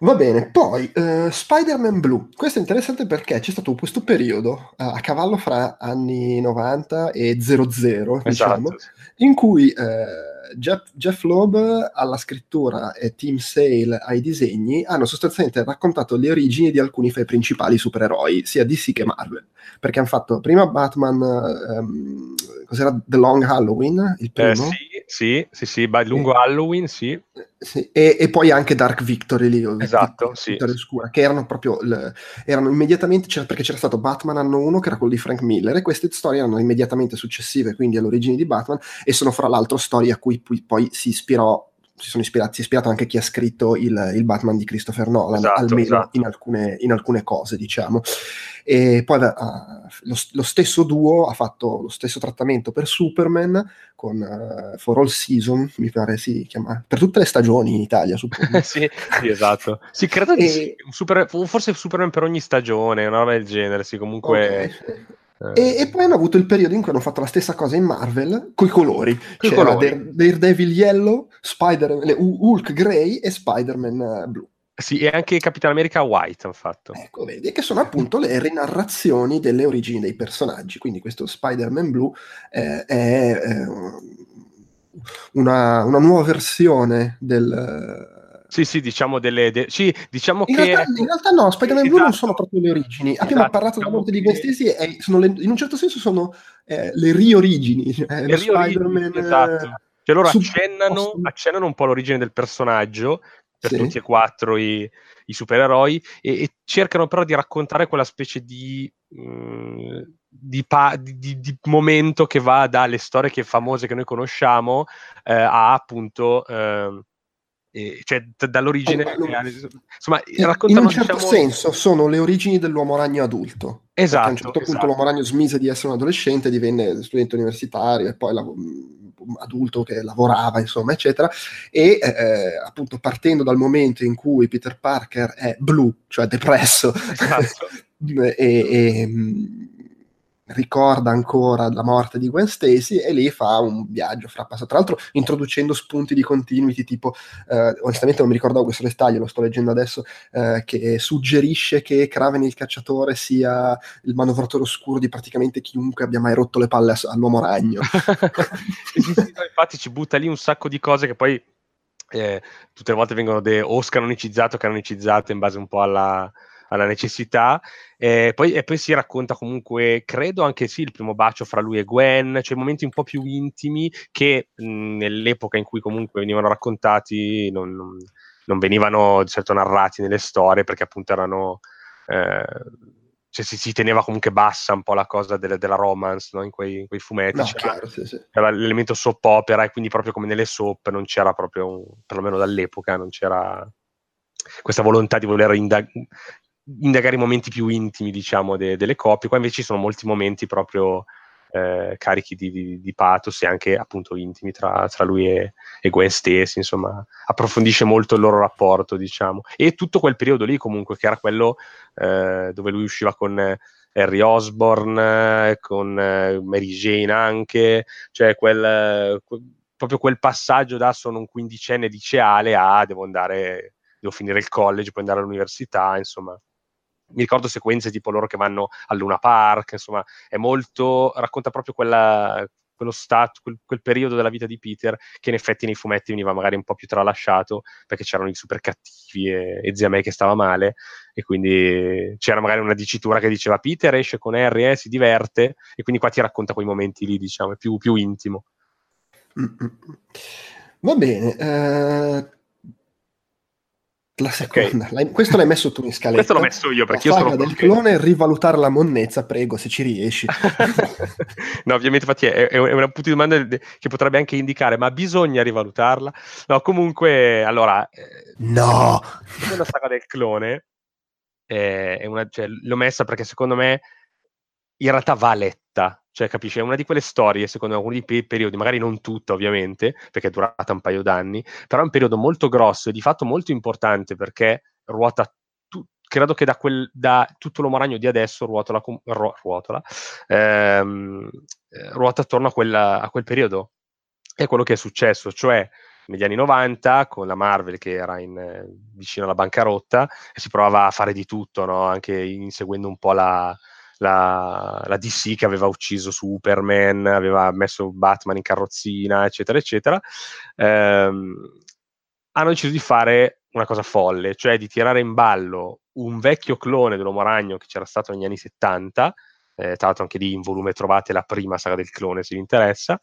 Va bene, poi uh, Spider-Man Blue. Questo è interessante perché c'è stato questo periodo uh, a cavallo fra anni 90 e 00, diciamo, esatto. in cui uh, Jeff, Jeff Loeb alla scrittura e Tim Sale ai disegni hanno sostanzialmente raccontato le origini di alcuni fra i principali supereroi, sia DC che Marvel. Perché hanno fatto prima Batman, um, cos'era The Long Halloween? Il primo? Eh, sì, sì, sì, sì, beh, lungo Halloween, sì. sì. E, e, poi anche Dark Victory lì, esatto, sì. Victory Oscura, che erano proprio, le, erano immediatamente, c'era, perché c'era stato Batman anno 1, che era quello di Frank Miller, e queste storie erano immediatamente successive, quindi all'origine di Batman, e sono fra l'altro storie a cui poi, poi si ispirò si sono ispirati, si è ispirato anche chi ha scritto il, il Batman di Christopher Nolan, esatto, almeno esatto. In, alcune, in, alcune, cose, diciamo. E poi uh, lo, lo, stesso duo ha fatto lo stesso trattamento per Superman con uh, For All Season, mi pare si chiama, per tutte le stagioni in Italia, suppongo. [laughs] sì, sì, esatto. Sì, credo e... di sì. Super, forse Superman per ogni stagione, una roba del genere, sì, comunque... Okay. E, e, poi hanno avuto il periodo in cui hanno fatto la stessa cosa in Marvel coi colori. Coi C'era colori. Daredevil Yellow, Spider- Hulk Grey e Spider-Man eh, Blue. Sì, e anche Capitan America White hanno fatto. Ecco, vedi, che sono appunto le rinarrazioni delle origini dei personaggi. Quindi questo Spider-Man Blue eh, è eh, una, una, nuova versione del sì, sì, diciamo delle... De- sì, diciamo in che... Realtà, in realtà no, Spider-Man esatto. Blue non sono proprio le origini. Abbiamo esatto, parlato della morte di Gwen Stacy e le, in un certo senso sono eh, le riorigini. Eh, le Spider-Man... Esatto. Cioè loro accennano, accennano, un po' l'origine del personaggio per sì. tutti e quattro i, i supereroi e, e, cercano però di raccontare quella specie di, mh, mm, di, pa- di, di, momento che va dalle storie che famose che noi conosciamo eh, a appunto... Eh, eh, cioè d- dall'origine allora, insomma in un certo diciamo... senso sono le origini dell'uomo ragno adulto esatto a un certo esatto. punto l'uomo ragno smise di essere un adolescente divenne studente universitario e poi la, adulto che lavorava insomma eccetera e eh, appunto partendo dal momento in cui Peter Parker è blu cioè depresso esatto. [laughs] e, e ricorda ancora la morte di Gwen Stacy e lì fa un viaggio fra passato. Tra l'altro introducendo spunti di continuity tipo, eh, onestamente non mi ricordavo questo dettaglio, lo sto leggendo adesso, eh, che suggerisce che Kraven il cacciatore sia il manovratore oscuro di praticamente chiunque abbia mai rotto le palle all'uomo ragno. [laughs] infatti ci butta lì un sacco di cose che poi eh, tutte le volte vengono de- o scanonicizzate o canonicizzate in base un po' alla alla necessità. E poi, e poi, si racconta comunque, credo anche sì, il primo bacio fra lui e Gwen, cioè momenti un po' più intimi che mh, nell'epoca in cui comunque venivano raccontati non, non, non, venivano di certo narrati nelle storie perché appunto erano... Eh, cioè si, si, teneva comunque bassa un po' la cosa delle, della romance no? in, quei, in, quei, fumetti. No, c'era, chiaro, sì, sì. c'era, l'elemento soap opera e quindi proprio come nelle soap non c'era proprio, un, perlomeno dall'epoca, non c'era questa volontà di voler indag- indagare i momenti più intimi, diciamo, de- delle coppie. Qua invece ci sono molti momenti proprio eh, carichi di, di, di, pathos e anche appunto intimi tra, tra lui e, e, Gwen stessi, insomma, approfondisce molto il loro rapporto, diciamo. E tutto quel periodo lì comunque, che era quello eh, dove lui usciva con... Harry Osborne, con eh, Mary Jane anche, cioè quel, quel, proprio quel passaggio da sono un quindicenne liceale a devo andare, devo finire il college, poi andare all'università, insomma mi ricordo sequenze tipo loro che vanno al Luna Park, insomma, è molto, racconta proprio quella, quello stato, quel, quel, periodo della vita di Peter che in effetti nei fumetti veniva magari un po' più tralasciato perché c'erano i super cattivi e, e zia May che stava male e quindi c'era magari una dicitura che diceva Peter esce con Harry eh, si diverte e quindi qua ti racconta quei momenti lì diciamo, è più, più intimo. Va bene, eh, la seconda, okay. l'hai, questo l'hai messo tu in scaletta. questo l'ho messo io perché la io sono del clone rivalutare la monnezza, prego, se ci riesci. [laughs] no, ovviamente infatti è, è una punto di domanda che potrebbe anche indicare, ma bisogna rivalutarla? No, comunque, allora... Eh, no! La saga del clone è una, cioè, l'ho messa perché secondo me in realtà va letta cioè capisci, è una di quelle storie, secondo dei periodi, magari non tutta ovviamente, perché è durata un paio d'anni, però è un periodo molto grosso e di fatto molto importante perché ruota credo che da, quel, da tutto l'uomo ragno di adesso ruotola, ru, ruotola, ehm, eh, ruota attorno a, quella, a quel periodo. È quello che è successo, cioè negli anni 90 con la Marvel che era in, vicino alla bancarotta e si provava a fare di tutto, no? anche inseguendo un po' la, la, la, DC che aveva ucciso Superman, aveva messo Batman in carrozzina, eccetera, eccetera. Ehm, hanno deciso di fare una cosa folle, cioè di tirare in ballo un vecchio clone dell'Uomo Ragno che c'era stato negli anni 70, eh, tra l'altro anche lì in volume trovate la prima saga del clone se vi interessa,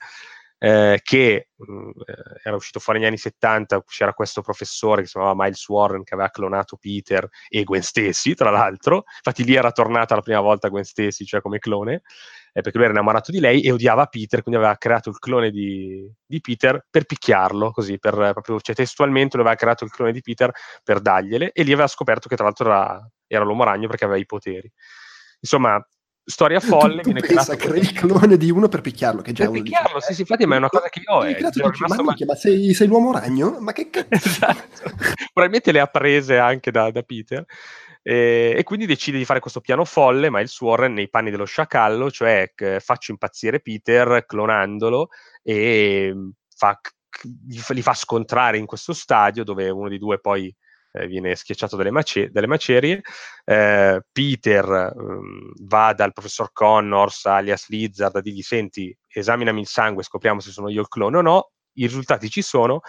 eh, che mh, mm, eh, era uscito fuori negli anni 70, c'era questo professore che si chiamava Miles Warren che aveva clonato Peter e Gwen Stacy, tra l'altro, infatti lì era tornata la prima volta Gwen Stacy, cioè come clone, eh, perché lui era innamorato di lei e odiava Peter, quindi aveva creato il clone di, di Peter per picchiarlo, così, per, proprio, cioè testualmente lui aveva creato il clone di Peter per dargliele e lì aveva scoperto che tra l'altro era, era l'uomo ragno perché aveva i poteri. Insomma, storia folle. Tu, tu pensa, crei il clone di uno per picchiarlo, che già per picchiarlo, sì, sì, infatti, ma è una cosa che io ho. Eh, ma, sei, sei, l'uomo ragno? Ma che cazzo? [laughs] esatto. Probabilmente le ha prese anche da, da Peter. E, e, quindi decide di fare questo piano folle, ma il Warren nei panni dello sciacallo, cioè faccio impazzire Peter clonandolo e mm, fa, li fa scontrare in questo stadio dove uno di due poi eh, viene schiacciato dalle, mace- macerie. Eh, Peter um, va dal professor Connors, alias Lizard, a dirgli: Senti, esaminami il sangue, scopriamo se sono io il clone o no. I risultati ci sono.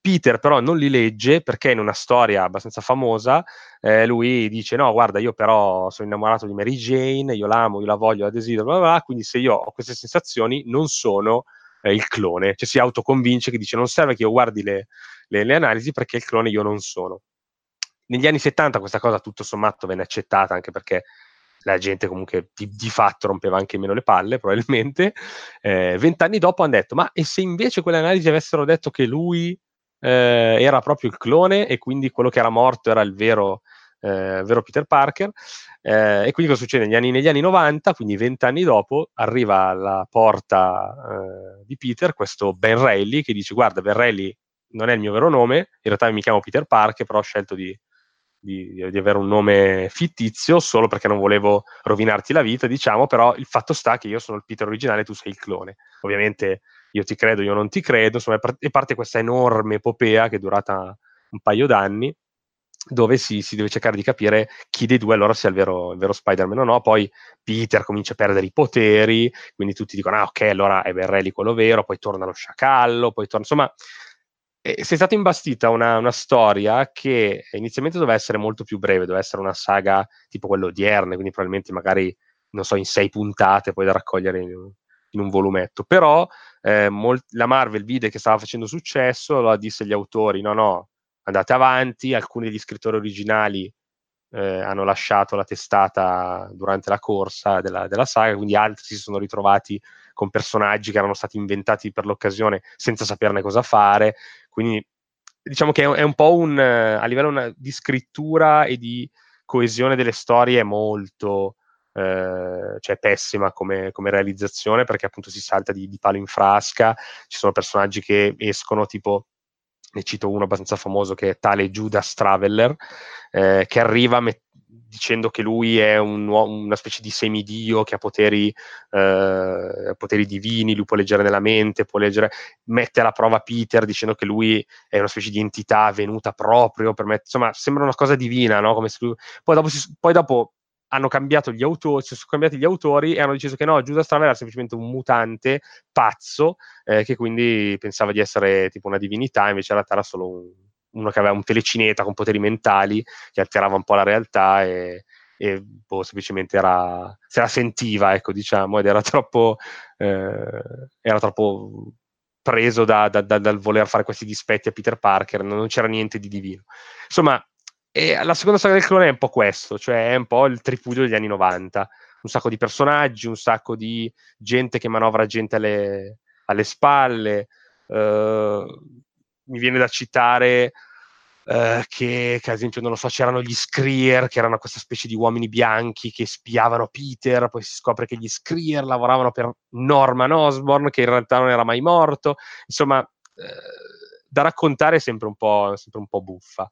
Peter però non li legge perché in una storia abbastanza famosa eh, lui dice no guarda io però sono innamorato di Mary Jane, io l'amo, io la voglio, la desidero, bla bla bla, quindi se io ho queste sensazioni non sono eh, il clone, cioè si autoconvince che dice non serve che io guardi le, le, le analisi perché il clone io non sono negli anni 70 questa cosa tutto sommato venne accettata anche perché la gente comunque di, di fatto rompeva anche meno le palle [laughs] probabilmente. Eh, vent'anni dopo hanno detto, ma e se invece quelle analisi avessero detto che lui eh, era proprio il clone e quindi quello che era morto era il vero, eh, vero Peter Parker? Eh, e quindi cosa succede? Negli anni, negli anni 90, quindi vent'anni dopo, arriva alla porta eh, di Peter questo Ben Reilly che dice, guarda, Ben Reilly non è il mio vero nome, in realtà mi chiamo Peter Parker, però ho scelto di di, di, avere un nome fittizio solo perché non volevo rovinarti la vita, diciamo, però il fatto sta che io sono il Peter originale e tu sei il clone. Ovviamente io ti credo, io non ti credo, insomma, e parte questa enorme epopea che è durata un paio d'anni, dove si, si, deve cercare di capire chi dei due allora sia il vero, il vero, Spider-Man o no. Poi Peter comincia a perdere i poteri, quindi tutti dicono: Ah, ok, allora è Berrelli quello vero. Poi torna lo sciacallo, poi torna. Insomma, eh, è stata imbastita una, una, storia che inizialmente doveva essere molto più breve, doveva essere una saga tipo quella odierne, quindi probabilmente magari, non so, in sei puntate poi da raccogliere in, in un volumetto. Però eh, molt- la Marvel vide che stava facendo successo, allora disse agli autori, no, no, andate avanti, alcuni degli scrittori originali eh, hanno lasciato la testata durante la corsa della, della, saga, quindi altri si sono ritrovati con personaggi che erano stati inventati per l'occasione senza saperne cosa fare. Quindi diciamo che è, un po' un a livello una, di scrittura e di coesione delle storie è molto eh, cioè pessima come, come, realizzazione perché appunto si salta di, di palo in frasca, ci sono personaggi che escono tipo ne cito uno abbastanza famoso che è tale Judas Traveller, eh, che arriva met- dicendo che lui è un, una specie di semidio che ha poteri, eh, poteri, divini, lui può leggere nella mente, può leggere, mette alla prova Peter dicendo che lui è una specie di entità venuta proprio per mettere, insomma, sembra una cosa divina, no? Lui... Poi, dopo si, poi dopo hanno cambiato gli autori, si sono cambiati gli autori e hanno deciso che no, Judas Traveler era semplicemente un mutante pazzo eh, che quindi pensava di essere tipo una divinità, invece in realtà era solo un, uno che aveva un telecineta con poteri mentali che alterava un po' la realtà e, e boh, semplicemente era, se la sentiva, ecco, diciamo, ed era troppo, eh, era troppo preso da, da, da, dal voler fare questi dispetti a Peter Parker, non c'era niente di divino. Insomma, e la seconda saga del clone è un po' questo, cioè è un po' il tripudio degli anni 90. Un sacco di personaggi, un sacco di gente che manovra gente alle, alle spalle. Uh, mi viene da citare Uh, che, che, ad esempio non lo so c'erano gli Screer che erano questa specie di uomini bianchi che spiavano Peter poi si scopre che gli Screer lavoravano per Norman Osborn che in realtà non era mai morto insomma uh, da raccontare è sempre un po', sempre un po' buffa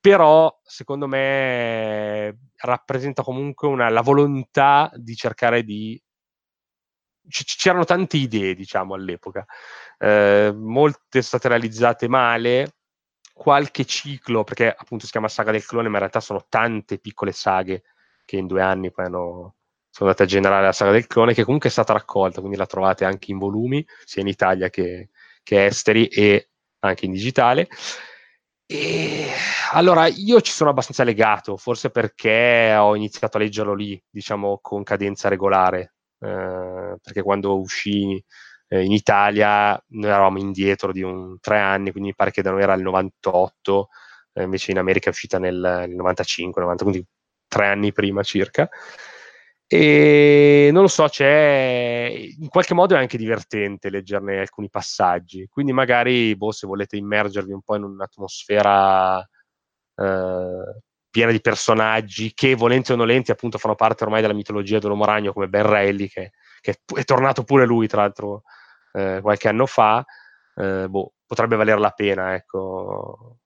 però secondo me rappresenta comunque una, la volontà di cercare di c- c'erano tante idee diciamo all'epoca uh, molte state realizzate male qualche ciclo, perché appunto si chiama Saga del Clone, ma in realtà sono tante piccole saghe che in due anni poi hanno, sono andate a generare la Saga del Clone, che comunque è stata raccolta, quindi la trovate anche in volumi, sia in Italia che, che esteri e anche in digitale. E allora io ci sono abbastanza legato, forse perché ho iniziato a leggerlo lì, diciamo con cadenza regolare, eh, perché quando uscì eh, in Italia noi eravamo indietro di un tre anni, quindi mi pare che da noi era il 98, eh, invece in America è uscita nel, nel 95, 90, quindi tre anni prima circa. E non lo so, c'è in qualche modo è anche divertente leggerne alcuni passaggi. Quindi, magari, boh, se volete immergervi un po' in un'atmosfera eh, piena di personaggi che, volenti o nolenti, appunto fanno parte ormai della mitologia dell'uomo ragno, come Ben Reilly, che, che è tornato pure lui, tra l'altro, eh, qualche anno fa, eh, boh, potrebbe valere la pena, ecco,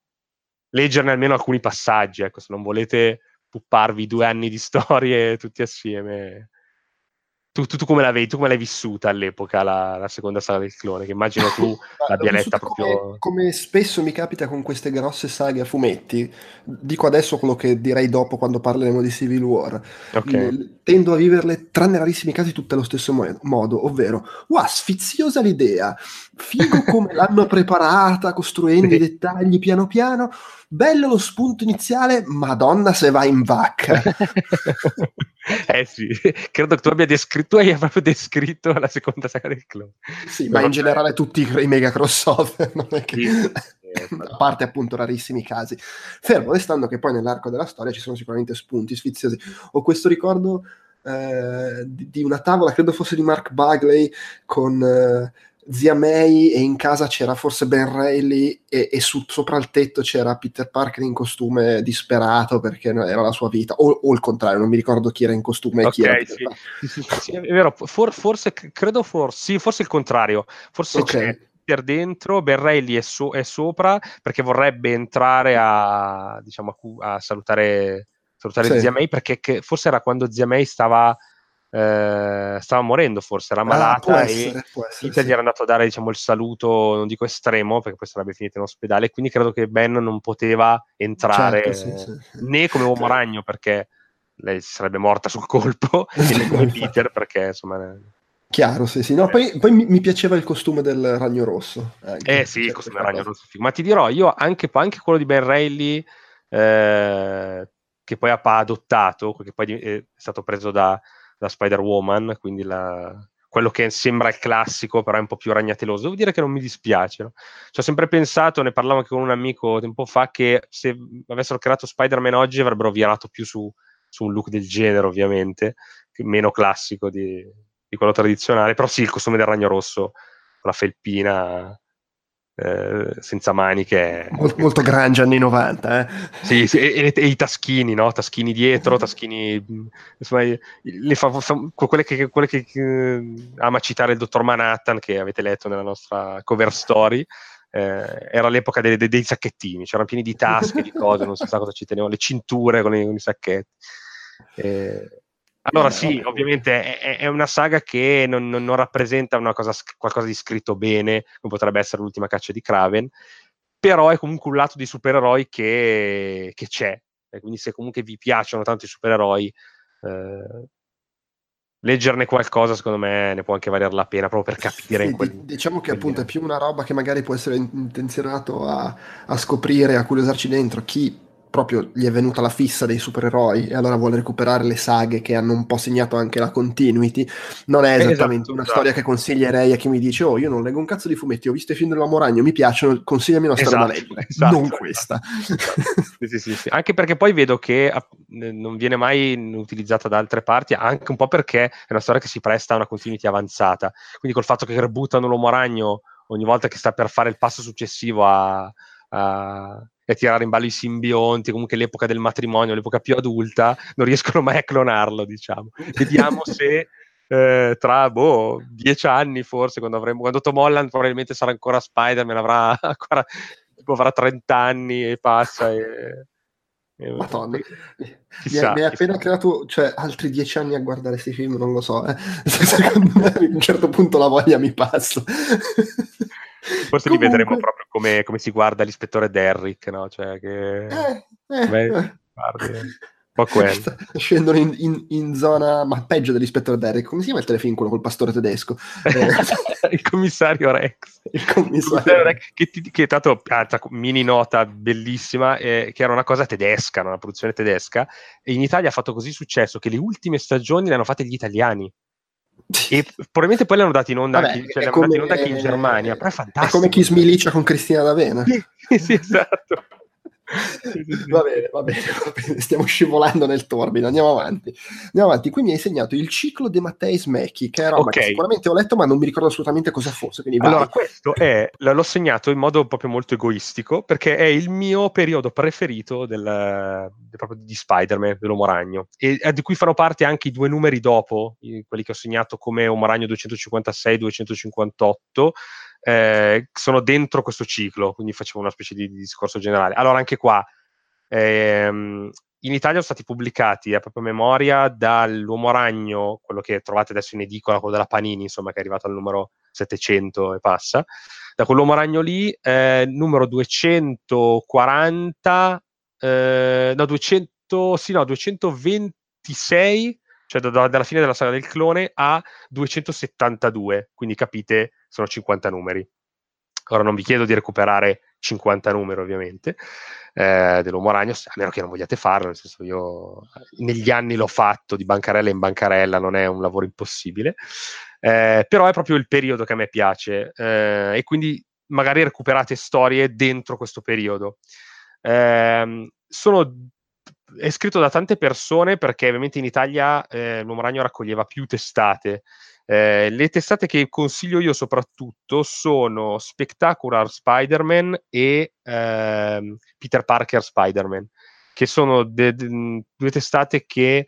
leggerne almeno alcuni passaggi, ecco, se non volete pupparvi due anni di storie tutti assieme, tu, tu, tu, come la vedi? Tu come l'hai vissuta all'epoca la, la seconda saga del clone? Che immagino tu [laughs] l'abbia letta proprio. Come, come, spesso mi capita con queste grosse saghe a fumetti, dico adesso quello che direi dopo quando parleremo di Civil War. Okay. Tendo a viverle, tranne rarissimi casi, tutte allo stesso mo- modo, ovvero, wow, sfiziosa l'idea, figo [laughs] come l'hanno preparata, costruendo i dettagli piano piano bello lo spunto iniziale, madonna se va in vacca. [laughs] eh sì, credo che tu abbia descritto, hai proprio descritto la seconda saga del clone. Sì, ma in generale tutti i mega crossover, [laughs] non è che... Sì, [laughs] a parte appunto rarissimi casi. Fermo restando che poi nell'arco della storia ci sono sicuramente spunti sfiziosi. Ho questo ricordo eh, di, di, una tavola, credo fosse di Mark Bagley, con... Eh, zia May e in casa c'era forse Ben Reilly e, e su, sopra il tetto c'era Peter Parker in costume disperato perché era la sua vita o, o il contrario non mi ricordo chi era in costume e okay, chi era sì. sì, è vero For, forse credo forse sì forse il contrario forse okay. c'è Peter dentro Ben Reilly è, so, è, sopra perché vorrebbe entrare a diciamo a, a salutare salutare sì. zia May perché forse era quando zia May stava eh, stava morendo forse, era ah, malata ah, essere, e essere, Peter sì. gli era andato a dare diciamo, il saluto, non dico estremo, perché poi sarebbe finito in ospedale, quindi credo che Ben non poteva entrare certo, sì, sì, né come uomo ragno perché lei sarebbe morta sul colpo, né come Peter perché insomma... Chiaro, sì, sì. No, poi, poi mi, mi, piaceva il costume del ragno rosso. Anche, eh sì, il costume del ragno rosso. Ma ti dirò, io anche, anche quello di Ben Reilly, eh, che poi ha adottato, che poi è stato preso da, da Spider-Woman, quindi la, quello che sembra il classico, però è un po' più ragnateloso. Devo dire che non mi dispiace. No? Ci ho sempre pensato, ne parlavo anche con un amico tempo fa, che se avessero creato Spider-Man oggi avrebbero virato più su, su un look del genere, ovviamente, meno classico di, di, quello tradizionale. Però sì, il costume del ragno rosso, la felpina, eh, senza maniche. Molto, molto grunge anni 90, eh? Sì, sì e, e, i taschini, no? Taschini dietro, taschini... Insomma, le fa, fa, quelle, che, quelle che, che, ama citare il dottor Manhattan, che avete letto nella nostra cover story, eh, era l'epoca dei, dei, dei, sacchettini, c'erano pieni di tasche, di cose, non si sa cosa ci tenevano, le cinture con i, con i sacchetti. Eh, allora sì, ovviamente è, è, una saga che non, non, non rappresenta cosa, qualcosa di scritto bene, come potrebbe essere l'ultima caccia di Kraven, però è comunque un lato di supereroi che, che c'è. E quindi se comunque vi piacciono tanto i supereroi, eh, leggerne qualcosa secondo me ne può anche valere la pena proprio per capire. Sì, quel, diciamo che appunto è più una roba che magari può essere intenzionato a, a scoprire, a curiosarci dentro chi proprio gli è venuta la fissa dei supereroi e allora vuole recuperare le saghe che hanno un po' segnato anche la continuity. Non è esatto, esattamente esatto, una esatto. storia che consiglierei a chi mi dice: Oh, io non leggo un cazzo di fumetti, ho visto i film dell'uomo ragno, mi piacciono, consigliami una storia esatto, da leggere. Esatto, non questa. [laughs] sì, sì, sì, Anche perché poi vedo che non viene mai utilizzata da altre parti, anche un po' perché è una storia che si presta a una continuity avanzata. Quindi col fatto che rebuttano l'uomo ragno ogni volta che sta per fare il passo successivo a, a e tirare in ballo i simbionti, comunque l'epoca del matrimonio, l'epoca più adulta, non riescono mai a clonarlo, diciamo. Vediamo [laughs] se eh, tra boh, dieci anni forse, quando, avremo, quando Tom Holland probabilmente sarà ancora Spider-Man, avrà [laughs] ancora tipo, avrà 30 anni e passa e Madonna, mi, hai appena creato cioè, altri dieci anni a guardare questi film, non lo so. Eh. [laughs] Secondo me a un certo punto la voglia mi passa. Forse Comunque... li vedremo proprio come, come, si guarda l'ispettore Derrick, no? Cioè che... Eh, eh, Beh, eh. guardi, po' quello. Scendono in, in, in, zona, ma peggio dell'ispettore Derrick. Come si chiama il telefilm quello col pastore tedesco? [laughs] Il commissario Rex. Il commissario Rex, che, che tanto, altra mini nota bellissima, eh, che era una cosa tedesca, una produzione tedesca, e in Italia ha fatto così successo che le ultime stagioni le hanno fatte gli italiani. E probabilmente poi le hanno date in onda, Vabbè, cioè, hanno date in onda anche in Germania, però è fantastico. È come chi smilicia con Cristina D'Avena. sì, esatto va, bene, va bene, va bene, stiamo scivolando nel torbido, andiamo avanti. Andiamo avanti. Qui mi hai insegnato il ciclo De Matteis Mecchi, che era okay. che sicuramente ho letto, ma non mi ricordo assolutamente cosa fosse. Allora, questo è, l'ho segnato in modo proprio molto egoistico, perché è il mio periodo preferito del, del, proprio di Spider-Man, dell'Uomo Ragno, e di cui fanno parte anche i due numeri dopo, quelli che ho segnato come Uomo Ragno 256-258 eh, sono dentro questo ciclo, quindi facevo una specie di, di discorso generale. Allora, anche qua, ehm, in Italia sono stati pubblicati a propria memoria dall'Uomo Ragno, quello che trovate adesso in edicola, quello della Panini, insomma, che è arrivato al numero 700 e passa, da quell'Uomo Ragno lì, eh, numero 240, eh, no, 200, sì, no, 226 cioè da, da, dalla fine della saga del clone a 272, quindi capite, sono 50 numeri. Ora non vi chiedo di recuperare 50 numeri, ovviamente, eh, dell'Uomo Ragno, a meno che non vogliate farlo, nel senso io negli anni l'ho fatto di bancarella in bancarella, non è un lavoro impossibile, eh, però è proprio il periodo che a me piace eh, e quindi magari recuperate storie dentro questo periodo. Eh, sono è scritto da tante persone perché ovviamente in Italia eh, l'Uomo Ragno raccoglieva più testate. Eh, le testate che consiglio io soprattutto sono Spectacular Spider-Man e eh, Peter Parker Spider-Man, che sono de- de- due testate che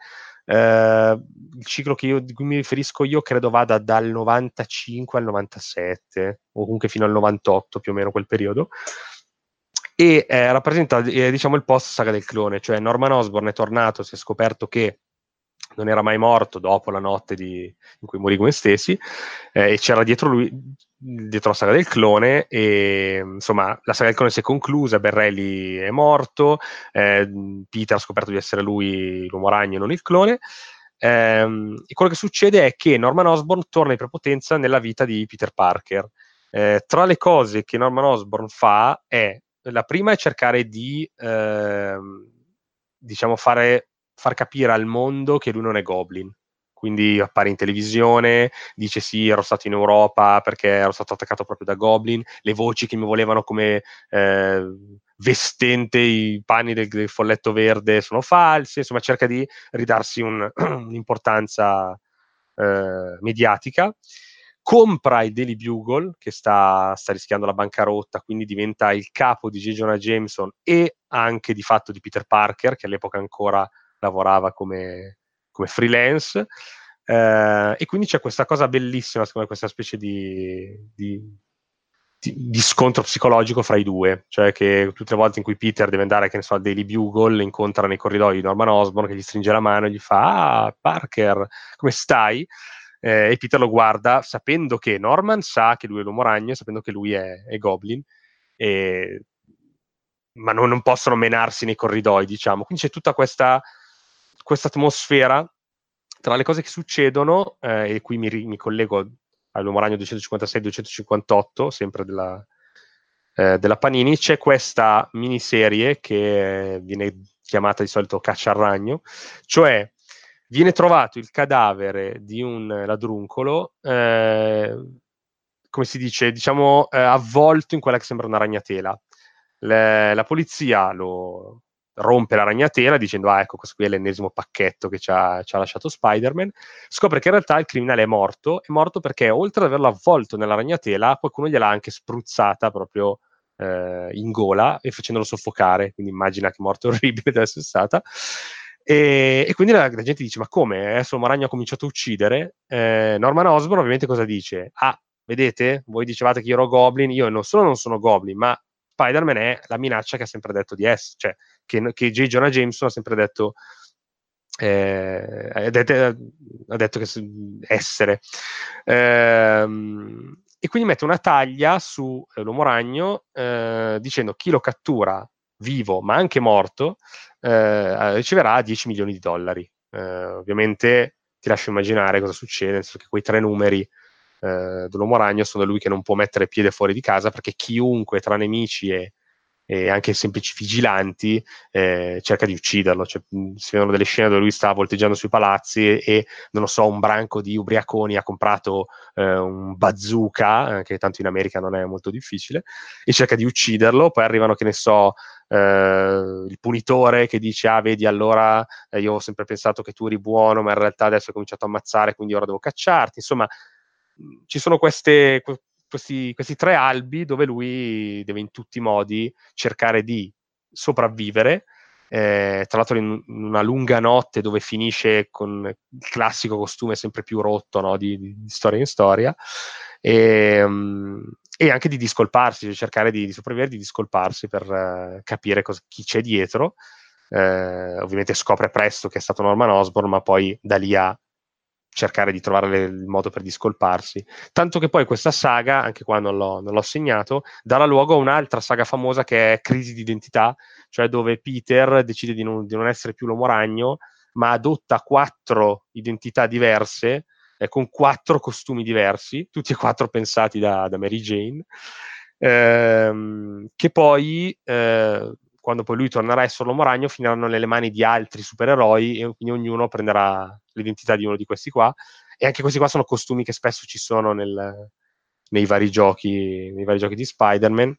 eh, il ciclo io, di cui mi riferisco io credo vada dal 95 al 97 o comunque fino al 98 più o meno quel periodo e eh, rappresenta eh, diciamo il post saga del clone, cioè Norman Osborn è tornato, si è scoperto che non era mai morto dopo la notte di, in cui morì Gwen Stacy eh, e c'era dietro lui dietro la saga del clone e insomma la saga del clone si è conclusa Berrelli è morto eh, Peter ha scoperto di essere lui l'uomo ragno e non il clone. Ehm, e quello che succede è che Norman Osborn torna in prepotenza nella vita di Peter Parker. Eh, tra le cose che Norman Osborn fa è la prima è cercare di, eh, diciamo, fare, far capire al mondo che lui non è Goblin. Quindi appare in televisione, dice sì, ero stato in Europa perché ero stato attaccato proprio da Goblin, le voci che mi volevano come eh, vestente i panni del, del, folletto verde sono false, insomma cerca di ridarsi un, [clears throat] un'importanza eh, mediatica compra il Daily Bugle, che sta, sta, rischiando la bancarotta, quindi diventa il capo di J. Jonah Jameson e anche di fatto di Peter Parker, che all'epoca ancora lavorava come, come freelance. Eh, e quindi c'è questa cosa bellissima, secondo me, questa specie di, di, di, di, scontro psicologico fra i due, cioè che tutte le volte in cui Peter deve andare, che ne so, al Daily Bugle, incontra nei corridoi Norman Osborn che gli stringe la mano e gli fa Ah, Parker, come stai? Eh, e Peter lo guarda sapendo che Norman sa che lui è l'uomo ragno, sapendo che lui è, è Goblin, e... ma non, non, possono menarsi nei corridoi, diciamo. Quindi c'è tutta questa, questa atmosfera tra le cose che succedono, eh, e qui mi, mi collego all'uomo ragno 256-258, sempre della, eh, della Panini, c'è questa miniserie che viene chiamata di solito Caccia al ragno, cioè viene trovato il cadavere di un ladruncolo, eh, come si dice, diciamo eh, avvolto in quella che sembra una ragnatela. Le, la polizia lo rompe la ragnatela dicendo ah ecco questo qui è l'ennesimo pacchetto che ci ha, ci ha lasciato Spider-Man scopre che in realtà il criminale è morto è morto perché oltre ad averlo avvolto nella ragnatela qualcuno gliel'ha anche spruzzata proprio eh, in gola e facendolo soffocare, quindi immagina che morte [laughs] orribile deve essere stata. E, e quindi la, la, gente dice: Ma come? Adesso Maragno ha cominciato a uccidere. Eh, Norman Osborn, ovviamente, cosa dice? Ah, vedete, voi dicevate che io ero Goblin, io non solo non sono Goblin, ma Spider-Man è la minaccia che ha sempre detto di essere, cioè che, che J. Jonah Jameson ha sempre detto. Eh, ha, detto, ha detto che essere. Eh, e quindi mette una taglia su eh, l'uomo ragno eh, dicendo chi lo cattura vivo ma anche morto eh, riceverà 10 milioni di dollari. Eh, ovviamente ti lascio immaginare cosa succede, nel senso che quei tre numeri eh, dell'uomo ragno sono lui che non può mettere piede fuori di casa perché chiunque tra nemici e, e anche semplici vigilanti eh, cerca di ucciderlo. Cioè, si vedono delle scene dove lui sta volteggiando sui palazzi e, e non lo so, un branco di ubriaconi ha comprato eh, un bazooka, eh, che tanto in America non è molto difficile, e cerca di ucciderlo. Poi arrivano, che ne so, eh, il punitore che dice: Ah, vedi, allora eh, io ho sempre pensato che tu eri buono, ma in realtà adesso hai cominciato a ammazzare, quindi ora devo cacciarti. Insomma, ci sono queste, questi, questi tre albi dove lui deve in tutti i modi cercare di sopravvivere. Eh, tra l'altro in, una lunga notte dove finisce con il classico costume sempre più rotto no? di, di, storia in storia e, um, e, anche di discolparsi, cioè cercare di, di sopravvivere, di discolparsi per uh, capire cosa, chi c'è dietro. Eh, ovviamente scopre presto che è stato Norman Osborn, ma poi da lì a cercare di trovare il modo per discolparsi. Tanto che poi questa saga, anche qua non l'ho, non l'ho segnato, darà luogo a un'altra saga famosa che è Crisi di identità, cioè dove Peter decide di non, di non essere più l'uomo ragno, ma adotta quattro identità diverse, eh, con quattro costumi diversi, tutti e quattro pensati da, da Mary Jane, ehm, che poi eh, quando poi lui tornerà a essere l'uomo ragno, finiranno nelle mani di altri supereroi e quindi ognuno prenderà l'identità di uno di questi qua. E anche questi qua sono costumi che spesso ci sono nel, nei, vari giochi, nei vari giochi di Spider-Man.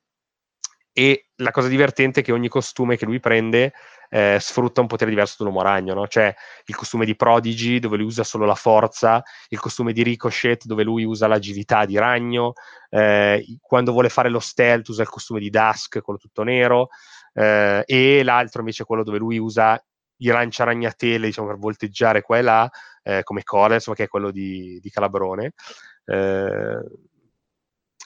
E la cosa divertente è che ogni costume che lui prende eh, sfrutta un potere diverso dell'uomo ragno, no? Cioè il costume di Prodigy dove lui usa solo la forza, il costume di Ricochet dove lui usa l'agilità di ragno, eh, quando vuole fare lo stealth usa il costume di Dusk, quello tutto nero, eh, e l'altro invece è quello dove lui usa i lanciaragnatele diciamo, per volteggiare qua e là, eh, come Core, insomma, che è quello di, di Calabrone. Eh,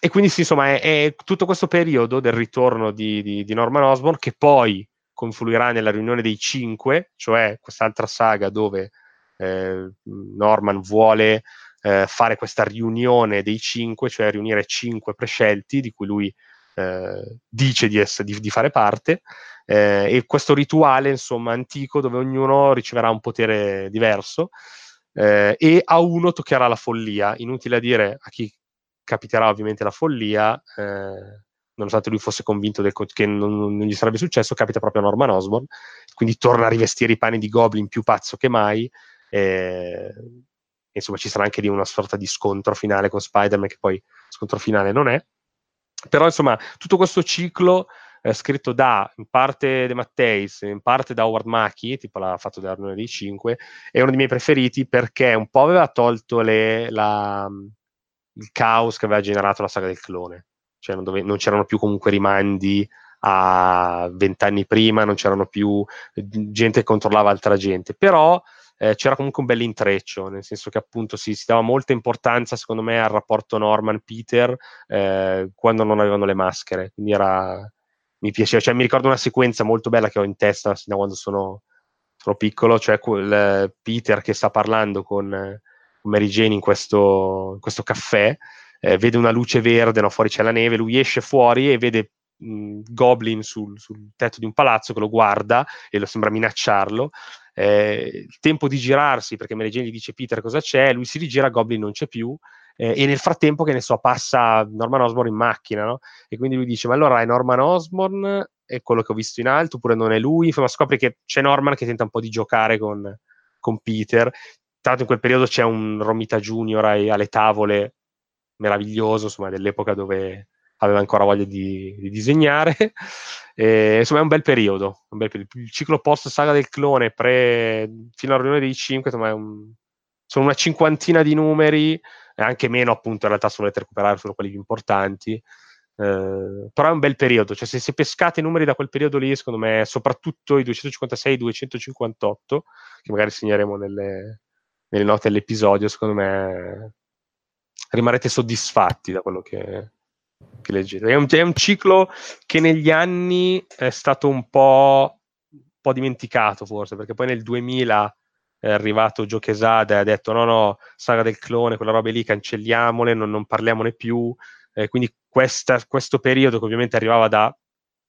e quindi sì, insomma, è, è, tutto questo periodo del ritorno di, di, di, Norman Osborn che poi confluirà nella riunione dei cinque, cioè quest'altra saga dove eh, Norman vuole eh, fare questa riunione dei cinque, cioè riunire cinque prescelti di cui lui eh, dice di, essere, di, di, fare parte, eh, e questo rituale, insomma, antico, dove ognuno riceverà un potere diverso, eh, e a uno toccherà la follia. Inutile dire a chi capiterà ovviamente la follia, eh, nonostante lui fosse convinto del, che non, non, gli sarebbe successo, capita proprio a Norman Osborn, quindi torna a rivestire i panni di Goblin più pazzo che mai. Eh, insomma, ci sarà anche lì una sorta di scontro finale con Spider-Man, che poi scontro finale non è. Però insomma, tutto questo ciclo eh, scritto da in parte De Matteis, in parte da Howard Mackie, tipo l'ha fatto della Riunione dei Cinque, è uno dei miei preferiti perché un po' aveva tolto le, la, il caos che aveva generato la saga del clone. Cioè non, dove, non c'erano più comunque rimandi a vent'anni prima, non c'erano più eh, gente che controllava altra gente. Però eh, c'era comunque un bel intreccio, nel senso che appunto si, si dava molta importanza, secondo me, al rapporto Norman-Peter eh, quando non avevano le maschere. Quindi era, mi piaceva, cioè mi ricordo una sequenza molto bella che ho in testa da quando sono, sono piccolo, cioè quel, Peter che sta parlando con, Mary Jane in questo, in questo caffè, eh, vede una luce verde, no? fuori c'è la neve, lui esce fuori e vede Goblin sul, sul, tetto di un palazzo che lo guarda e lo sembra minacciarlo eh, il tempo di girarsi, perché Mary Jane gli dice Peter cosa c'è, lui si rigira, Goblin non c'è più, eh, e nel frattempo, che ne so, passa Norman Osborn in macchina, no? E quindi lui dice, ma allora è Norman Osborn, è quello che ho visto in alto, oppure non è lui, insomma scopri che c'è Norman che tenta un po' di giocare con, con Peter, tra l'altro in quel periodo c'è un Romita Junior alle tavole meraviglioso, insomma, dell'epoca dove aveva ancora voglia di, di disegnare. [laughs] E, insomma, è un bel periodo. Un bel periodo. Il ciclo post saga del clone, pre, fino alla riunione dei 5, insomma, un, sono una cinquantina di numeri, e anche meno, appunto, in realtà, se volete recuperare, sono quelli più importanti. Eh, però è un bel periodo, cioè se, se pescate i numeri da quel periodo lì, secondo me, soprattutto i 256 258, che magari segneremo nelle, nelle note dell'episodio, secondo me rimarrete soddisfatti da quello che, che leggete. È un, è un, ciclo che negli anni è stato un po', un po', dimenticato forse, perché poi nel 2000 è arrivato Joe Quesada e ha detto no no, saga del clone, quella roba lì cancelliamole, non, non parliamone più, eh, quindi questa, questo periodo che ovviamente arrivava da,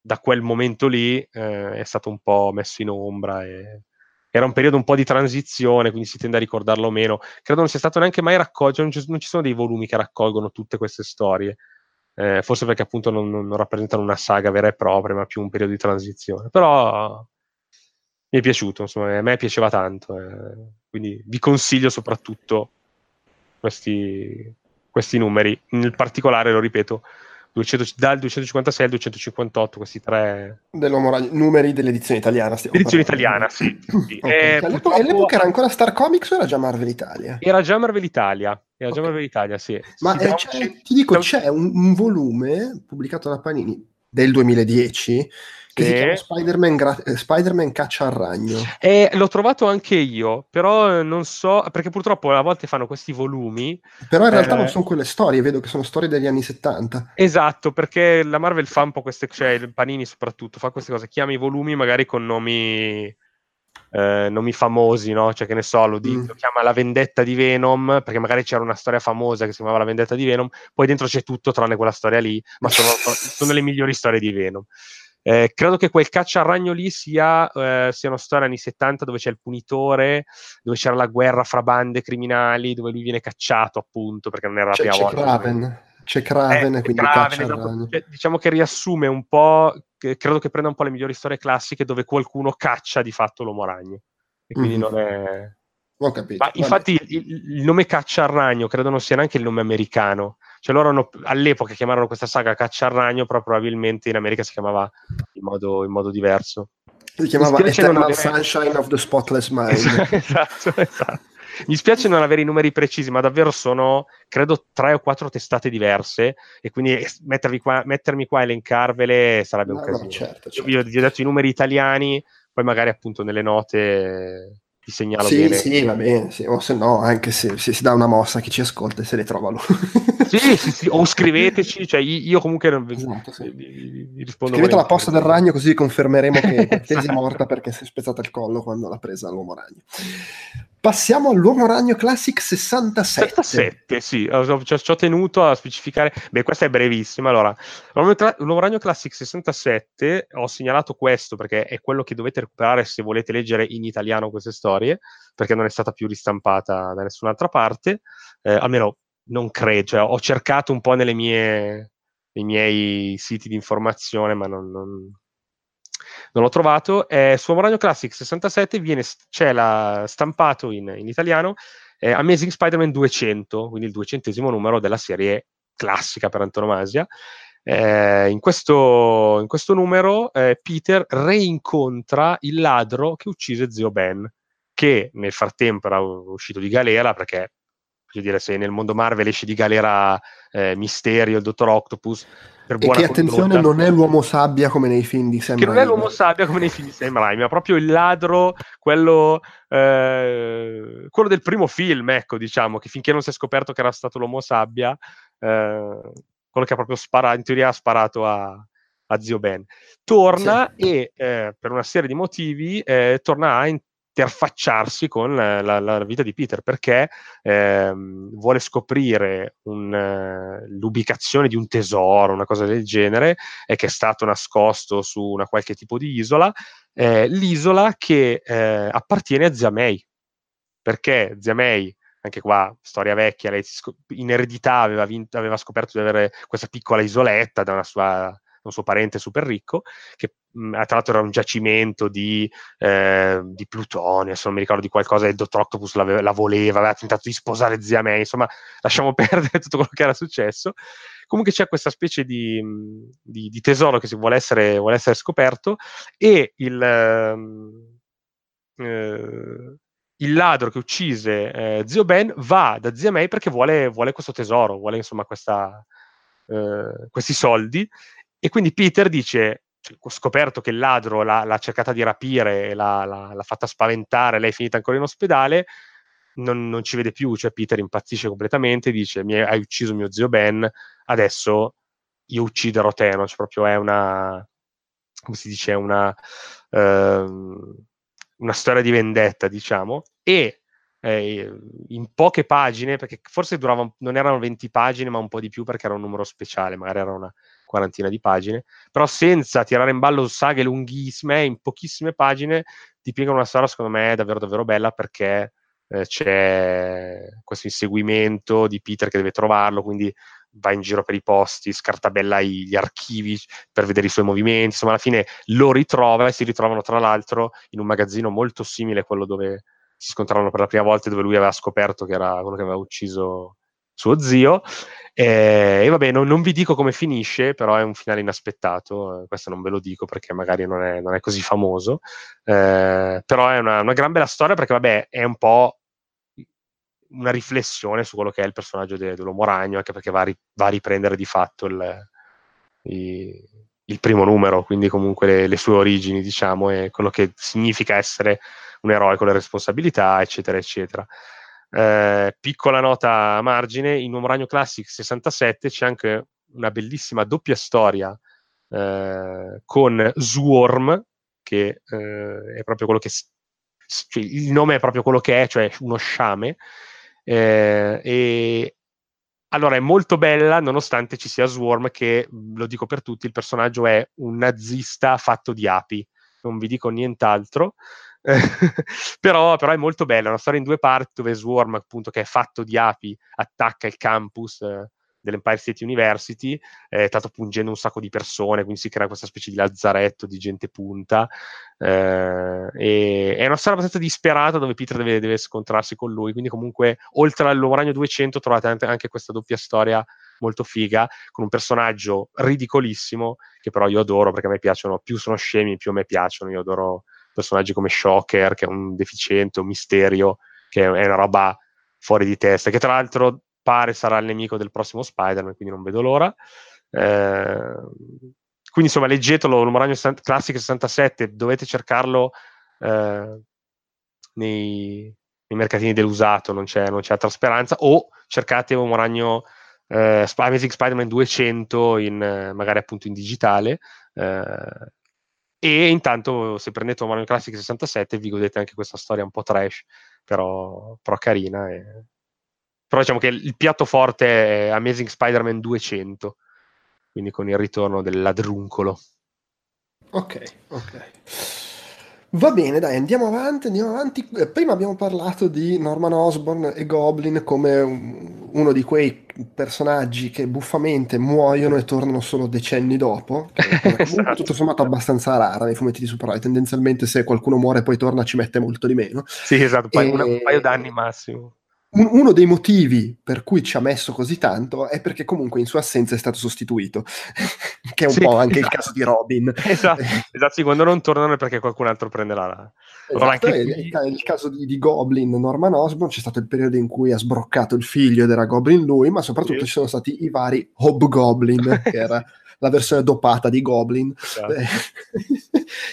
da quel momento lì eh, è stato un po' messo in ombra e era un periodo un po' di transizione, quindi si tende a ricordarlo meno. Credo non sia stato neanche mai raccolto, non ci, non ci sono dei volumi che raccolgono tutte queste storie, eh, forse perché appunto non, non, rappresentano una saga vera e propria, ma più un periodo di transizione. Però mi è piaciuto, insomma, a me piaceva tanto, eh, quindi vi consiglio soprattutto questi, questi numeri, in particolare, lo ripeto, 200, dal 256 al 258, questi tre ragno, numeri dell'edizione italiana. Edizione italiana, sì. sì. okay. eh, purtroppo... All'epoca era ancora Star Comics o era già Marvel Italia? Era già Marvel Italia, era okay. già Marvel Italia, sì. Ma eh, ti dico, c'è un, un volume pubblicato da Panini del 2010 che chiama Spider-Man, gra- eh, Spider-Man caccia al ragno. Eh, l'ho trovato anche io, però eh, non so, perché purtroppo a volte fanno questi volumi. Però in realtà eh, non sono quelle storie, vedo che sono storie degli anni 70. Esatto, perché la Marvel fa un po' queste, cioè il Panini soprattutto, fa queste cose, chiama i volumi magari con nomi... Eh, nomi famosi, no? Cioè, che ne so, lo, di, mm. lo, chiama La vendetta di Venom, perché magari c'era una storia famosa che si chiamava La vendetta di Venom, poi dentro c'è tutto tranne quella storia lì, ma sono, sono le migliori storie di Venom. Eh, credo che quel caccia al ragno lì sia, eh, sia una storia anni 70 dove c'è il punitore, dove c'era la guerra fra bande criminali, dove lui viene cacciato appunto perché non era la c'è, prima c'è volta. Craven. C'è Craven, eh, quindi Craven, esatto. cioè, diciamo che riassume un po', che credo che prenda un po' le migliori storie classiche dove qualcuno caccia di fatto l'uomo ragno. E quindi mm-hmm. non è... Ho capito. Ma infatti il, il, nome Caccia al Ragno credo non sia neanche il nome americano. Cioè loro hanno, all'epoca chiamarono questa saga Caccia al Ragno, però probabilmente in America si chiamava in modo, in modo diverso. Si chiamava Eternal avere... Sunshine of the Spotless Mind. [laughs] esatto, esatto. Mi spiace non avere i numeri precisi, ma davvero sono, credo, tre o quattro testate diverse e quindi qua, mettermi qua a elencarvele sarebbe no, un casino. No, certo, certo. Io vi ho detto i numeri italiani, poi magari appunto nelle note ti segnalo sì, bene. Sì, va bene, sì. o se no, anche se, se, si dà una mossa a chi ci ascolta e se le trova lui. sì, sì, sì, o scriveteci, cioè io comunque non esatto, sì. vi, vi rispondo. Scrivete la posta del ragno così confermeremo che [laughs] Tesi è morta perché si è spezzata il collo quando l'ha presa l'uomo ragno. Passiamo all'Uomo Ragno Classic 67. 67, sì, ci ho tenuto a specificare. Beh, questa è brevissima. Allora, l'Uomo Ragno Classic 67, ho segnalato questo perché è quello che dovete recuperare se volete leggere in italiano queste storie, perché non è stata più ristampata da nessun'altra parte. Eh, almeno non credo, cioè, ho cercato un po' mie, nei miei siti di informazione, ma non, non non l'ho trovato. Eh, su Amoragno Classic 67 viene, c'è la, stampato in, in italiano eh, Amazing Spider-Man 200, quindi il duecentesimo numero della serie classica per antonomasia. Eh, in, questo, in, questo, numero eh, Peter reincontra il ladro che uccise zio Ben, che nel frattempo era uscito di galera perché voglio dire, se nel mondo Marvel esce di galera eh, Misterio, il Dottor Octopus, per buona e che attenzione non è l'uomo sabbia come nei film di Sam che Raimi. non è l'uomo sabbia come nei film di Sam Raimi ma proprio il ladro quello, eh, quello del primo film ecco diciamo che finché non si è scoperto che era stato l'uomo sabbia eh, quello che ha proprio sparato in teoria ha sparato a, a zio Ben torna sì. e eh, per una serie di motivi eh, torna a interfacciarsi con la, la, vita di Peter perché ehm, vuole scoprire un, uh, l'ubicazione di un tesoro, una cosa del genere, e che è stato nascosto su una qualche tipo di isola, eh, l'isola che eh, appartiene a Zia May, perché Zia May anche qua storia vecchia, lei in eredità aveva, vinto, aveva scoperto di avere questa piccola isoletta da sua un suo parente super ricco, che mh, tra l'altro era un giacimento di, eh, di plutonio, adesso non mi ricordo di qualcosa, e il dottor Octopus la voleva, aveva tentato di sposare zia May, insomma lasciamo [laughs] perdere tutto quello che era successo. Comunque c'è questa specie di, di, di tesoro che si vuole essere, vuole essere scoperto e il... Eh, il ladro che uccise eh, zio Ben va da zia May perché vuole, vuole questo tesoro, vuole insomma questa, eh, questi soldi e quindi Peter dice, scoperto che il ladro l'ha, l'ha cercata di rapire, l'ha, l'ha, l'ha, fatta spaventare, lei è finita ancora in ospedale, non, non, ci vede più, cioè Peter impazzisce completamente, dice mi hai ucciso mio zio Ben, adesso io ucciderò te, no? cioè, proprio è una, come si dice, una, uh, una storia di vendetta, diciamo, e eh, in poche pagine, perché forse durava, non erano 20 pagine, ma un po' di più perché era un numero speciale, magari era una quarantina di pagine, però senza tirare in ballo saghe lunghissime, in pochissime pagine ti piegano una storia, secondo me, davvero davvero bella perché eh, c'è questo inseguimento di Peter che deve trovarlo, quindi va in giro per i posti, scartabella gli archivi per vedere i suoi movimenti, insomma alla fine lo ritrova e si ritrovano tra l'altro in un magazzino molto simile a quello dove si scontrarono per la prima volta dove lui aveva scoperto che era quello che aveva ucciso suo zio. E, e vabbè, non, non, vi dico come finisce, però è un finale inaspettato. Eh, questo non ve lo dico perché magari non è, non è così famoso. Eh, però è una, una, gran bella storia perché, vabbè, è un po' una riflessione su quello che è il personaggio de, dell'uomo ragno, anche perché va a, ri, va a riprendere di fatto il, il, il, primo numero, quindi comunque le, le sue origini, diciamo, e quello che significa essere un eroe con le responsabilità, eccetera, eccetera. Eh, piccola nota a margine, in Uomo Ragno Classic 67 c'è anche una bellissima doppia storia eh, con Swarm, che eh, è proprio quello che... Cioè, il nome è proprio quello che è, cioè uno sciame. Eh, e allora è molto bella, nonostante ci sia Swarm, che lo dico per tutti: il personaggio è un nazista fatto di api. Non vi dico nient'altro. [laughs] però, però, è molto bella, è una storia in due parti dove Swarm, appunto, che è fatto di api, attacca il campus eh, dell'Empire State University, eh, tanto pungendo un sacco di persone, quindi si crea questa specie di lazzaretto di gente punta. Eh, e, è una storia abbastanza disperata dove Peter deve, deve, scontrarsi con lui, quindi comunque oltre all'Uomo Ragno 200 trovate anche questa doppia storia molto figa, con un personaggio ridicolissimo, che però io adoro perché a me piacciono, più sono scemi, più a me piacciono, io adoro personaggi come Shocker, che è un deficiente, un misterio, che è una roba fuori di testa, che tra l'altro pare sarà il nemico del prossimo Spider-Man, quindi non vedo l'ora. Eh, quindi insomma, leggetelo, Numeragno Classic 67, dovete cercarlo eh, nei, nei, mercatini dell'usato, non c'è, non c'è, altra speranza, o cercate un Ragno eh, Amazing Spider-Man 200 in, magari appunto in digitale, eh, e intanto, se prendete Mario Classic 67, vi godete anche questa storia un po' trash, però, però carina. E... Però diciamo che il piatto forte è Amazing Spider-Man 200, quindi con il ritorno del ladruncolo. Ok, ok. Va bene, dai, andiamo avanti, andiamo avanti. Eh, prima abbiamo parlato di Norman Osborn e Goblin come uno di quei personaggi che buffamente muoiono e tornano solo decenni dopo. [laughs] esatto. Tutto sommato abbastanza rara nei fumetti di supereroi. Tendenzialmente se qualcuno muore e poi torna ci mette molto di meno. Sì, esatto, e... un paio d'anni massimo uno dei motivi per cui ci ha messo così tanto è perché comunque in sua assenza è stato sostituito, [laughs] che è un sì, po' anche esatto. il caso di Robin. Esatto, esatto sì, quando non tornano è perché qualcun altro prenderà la... Esatto, anche... il, il, caso di, di, Goblin, Norman Osborn, c'è stato il periodo in cui ha sbroccato il figlio ed era Goblin lui, ma soprattutto sì. ci sono stati i vari Hobgoblin, che era [laughs] la versione dopata di Goblin. Esatto. [laughs]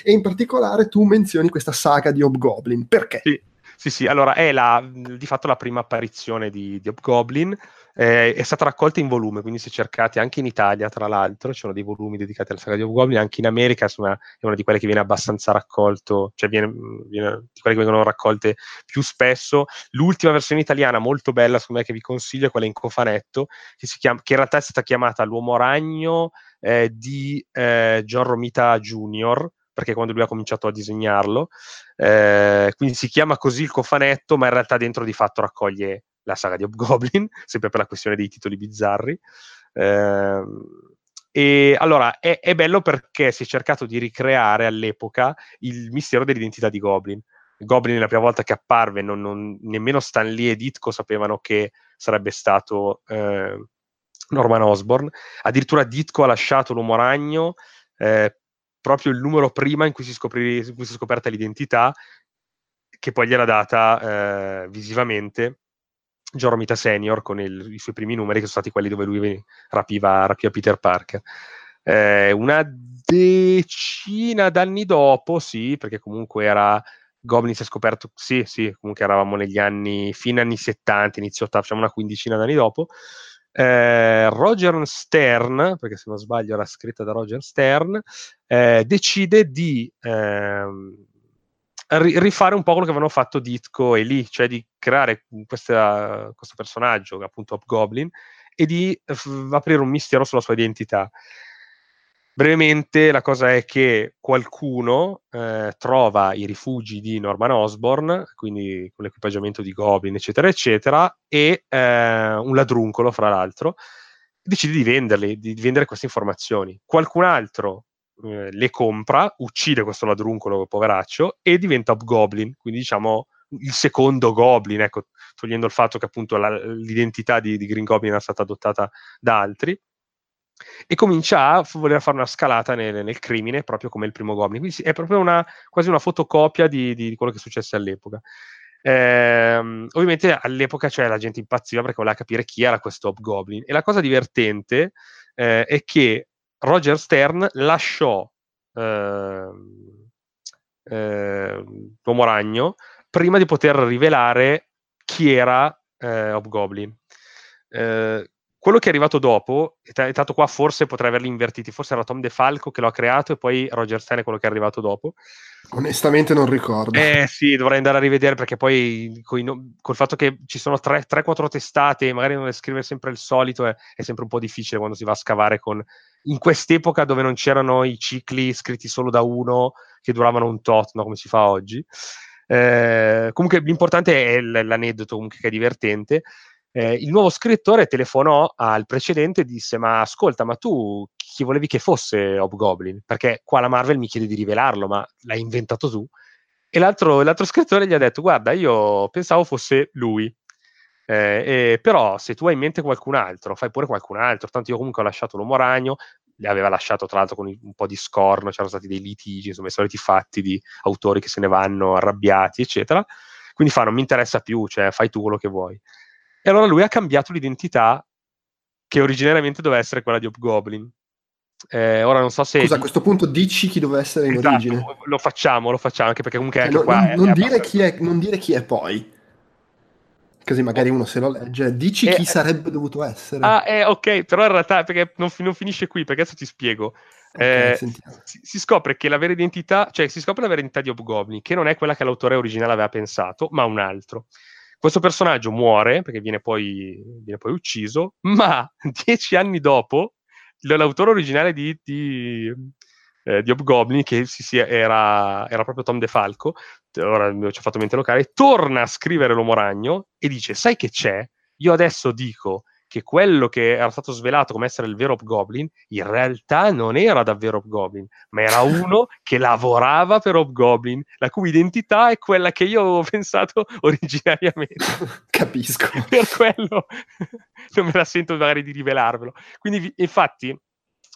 e in particolare tu menzioni questa saga di Hobgoblin, perché? Sì. Sì, sì, allora è la, di fatto la prima apparizione di, di Hobgoblin, eh, è stata raccolta in volume, quindi se cercate anche in Italia, tra l'altro, ci sono dei volumi dedicati alla saga di Hobgoblin, anche in America insomma, è una di quelle che viene abbastanza raccolto, cioè viene, viene, di quelle che vengono raccolte più spesso. L'ultima versione italiana, molto bella, secondo me, che vi consiglio, è quella in cofanetto, che, chiama, che in realtà è stata chiamata L'Uomo Ragno eh, di eh, John Romita Jr., perché quando lui ha cominciato a disegnarlo, eh, quindi si chiama così il cofanetto, ma in realtà dentro di fatto raccoglie la saga di Hobgoblin, [laughs] sempre per la questione dei titoli bizzarri. Eh, e allora è, è, bello perché si è cercato di ricreare all'epoca il mistero dell'identità di Goblin. Goblin la prima volta che apparve, non, non, nemmeno Stan Lee e Ditko sapevano che sarebbe stato eh, Norman Osborn. Addirittura Ditko ha lasciato l'uomo ragno eh, proprio il numero prima in cui si, scopri, in cui si è scoperta l'identità, che poi gliela data eh, visivamente Joromita Senior con il, i suoi primi numeri, che sono stati quelli dove lui rapiva, rapiva Peter Parker. Eh, una decina d'anni dopo, sì, perché comunque era Goblin si è scoperto, sì, sì, comunque eravamo negli anni, fine anni 70, inizio 80, facciamo una quindicina d'anni dopo. Eh, Roger Stern, perché se non sbaglio era scritta da Roger Stern, eh, decide di eh, rifare un po' quello che avevano fatto Ditko e Lee, cioè di creare questa, questo personaggio, appunto Hobgoblin, e di f- aprire un mistero sulla sua identità. Brevemente, la cosa è che qualcuno eh, trova i rifugi di Norman Osborn, quindi con l'equipaggiamento di Goblin, eccetera, eccetera, e eh, un ladruncolo, fra l'altro, decide di venderli, di vendere queste informazioni. Qualcun altro eh, le compra, uccide questo ladruncolo, poveraccio, e diventa Goblin, quindi diciamo il secondo Goblin, ecco, togliendo il fatto che appunto la, l'identità di, di Green Goblin era stata adottata da altri e comincia a voler fare una scalata nel, nel, crimine, proprio come il primo Goblin. Quindi è proprio una, quasi una fotocopia di, di, quello che successe all'epoca. Eh, ovviamente all'epoca cioè, la gente impazziva perché voleva capire chi era questo Hobgoblin. E la cosa divertente eh, è che Roger Stern lasciò eh, l'uomo ragno prima di poter rivelare chi era eh, Hobgoblin. Eh, quello che è arrivato dopo, è stato qua forse potrei averli invertiti, forse era Tom DeFalco che lo ha creato e poi Roger Stern è quello che è arrivato dopo. Onestamente non ricordo. Eh sì, dovrei andare a rivedere perché poi no, col fatto che ci sono 3-4 testate e magari non scrivere sempre il solito è, è, sempre un po' difficile quando si va a scavare con... In quest'epoca dove non c'erano i cicli scritti solo da uno che duravano un tot, no? come si fa oggi. Eh, comunque l'importante è l'aneddoto comunque che è divertente eh, il nuovo scrittore telefonò al precedente e disse: Ma ascolta, ma tu chi volevi che fosse Hobgoblin? Perché qua la Marvel mi chiede di rivelarlo, ma l'hai inventato tu. E l'altro, l'altro scrittore gli ha detto: Guarda, io pensavo fosse lui. Eh, però se tu hai in mente qualcun altro, fai pure qualcun altro. Tanto io comunque ho lasciato l'uomo ragno, aveva lasciato tra l'altro con un po' di scorno, c'erano stati dei litigi, insomma i soliti fatti di autori che se ne vanno arrabbiati, eccetera. Quindi fa, non mi interessa più, cioè fai tu quello che vuoi. E allora lui ha cambiato l'identità che originariamente doveva essere quella di Hobgoblin. Eh, ora non so se. Scusa, a questo punto dici chi doveva essere in esatto, origine. Lo facciamo, lo facciamo, anche perché comunque. Cioè, anche non, qua non, è, dire chi è, non dire chi è poi. Così magari uno se lo legge, dici eh, chi sarebbe dovuto essere. Ah, eh, ok, però in realtà perché non, non finisce qui, perché adesso ti spiego. Okay, eh, si, si, scopre che la vera identità, cioè si scopre la vera identità di Hobgoblin, che non è quella che l'autore originale aveva pensato, ma un altro. Questo personaggio muore perché viene poi, viene poi ucciso, [laughs] ma dieci anni dopo l'autore originale di, di, eh, di Hobgoblin, che sì, sì, era, era, proprio Tom DeFalco, ora ci ho fatto mente locale, torna a scrivere L'Uomo Ragno e dice, sai che c'è? Io adesso dico che quello che era stato svelato come essere il vero Hobgoblin in realtà non era davvero Hobgoblin, ma era uno [laughs] che lavorava per Hobgoblin, la cui identità è quella che io avevo pensato [laughs] originariamente. [laughs] Capisco. per quello non me la sento magari di rivelarvelo. Quindi, infatti,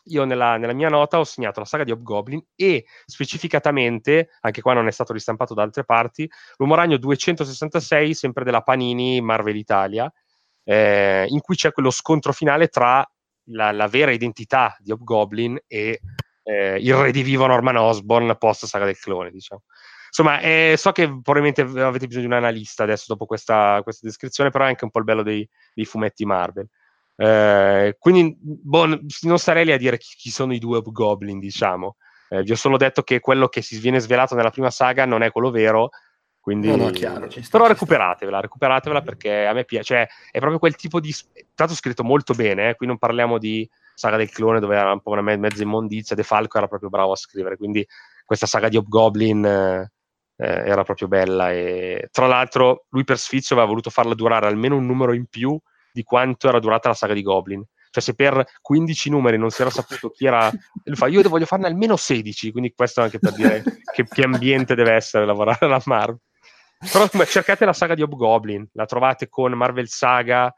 io nella, nella, mia nota ho segnato la saga di Hobgoblin e specificatamente, anche qua non è stato ristampato da altre parti, l'Uomo Ragno 266, sempre della Panini Marvel Italia, eh, in cui c'è quello scontro finale tra la, la vera identità di Hobgoblin e eh, il redivivo Norman Osborn post saga del clone, diciamo. Insomma, eh, so che probabilmente avete bisogno di un analista adesso dopo questa, questa descrizione, però è anche un po' il bello dei, dei fumetti Marvel. Eh, quindi boh, non starei lì a dire chi, chi sono i due Hobgoblin, diciamo. Eh, vi ho solo detto che quello che si viene svelato nella prima saga non è quello vero, quindi, no, no, chiaro, sta, però recuperatevela, recuperatevela perché a me piace, cioè, è proprio quel tipo di... Tanto scritto molto bene, eh? qui non parliamo di saga del clone dove era un po' una me- mezza immondizia, De Falco era proprio bravo a scrivere, quindi questa saga di Hobgoblin eh, eh, era proprio bella e tra l'altro lui per sfizio aveva voluto farla durare almeno un numero in più di quanto era durata la saga di Goblin. Cioè, se per 15 numeri non si era saputo chi era, [laughs] lui fa, io voglio farne almeno 16, quindi questo anche per dire che, che ambiente deve essere lavorare alla Marvel. Però cercate la saga di Hobgoblin, la trovate con Marvel Saga,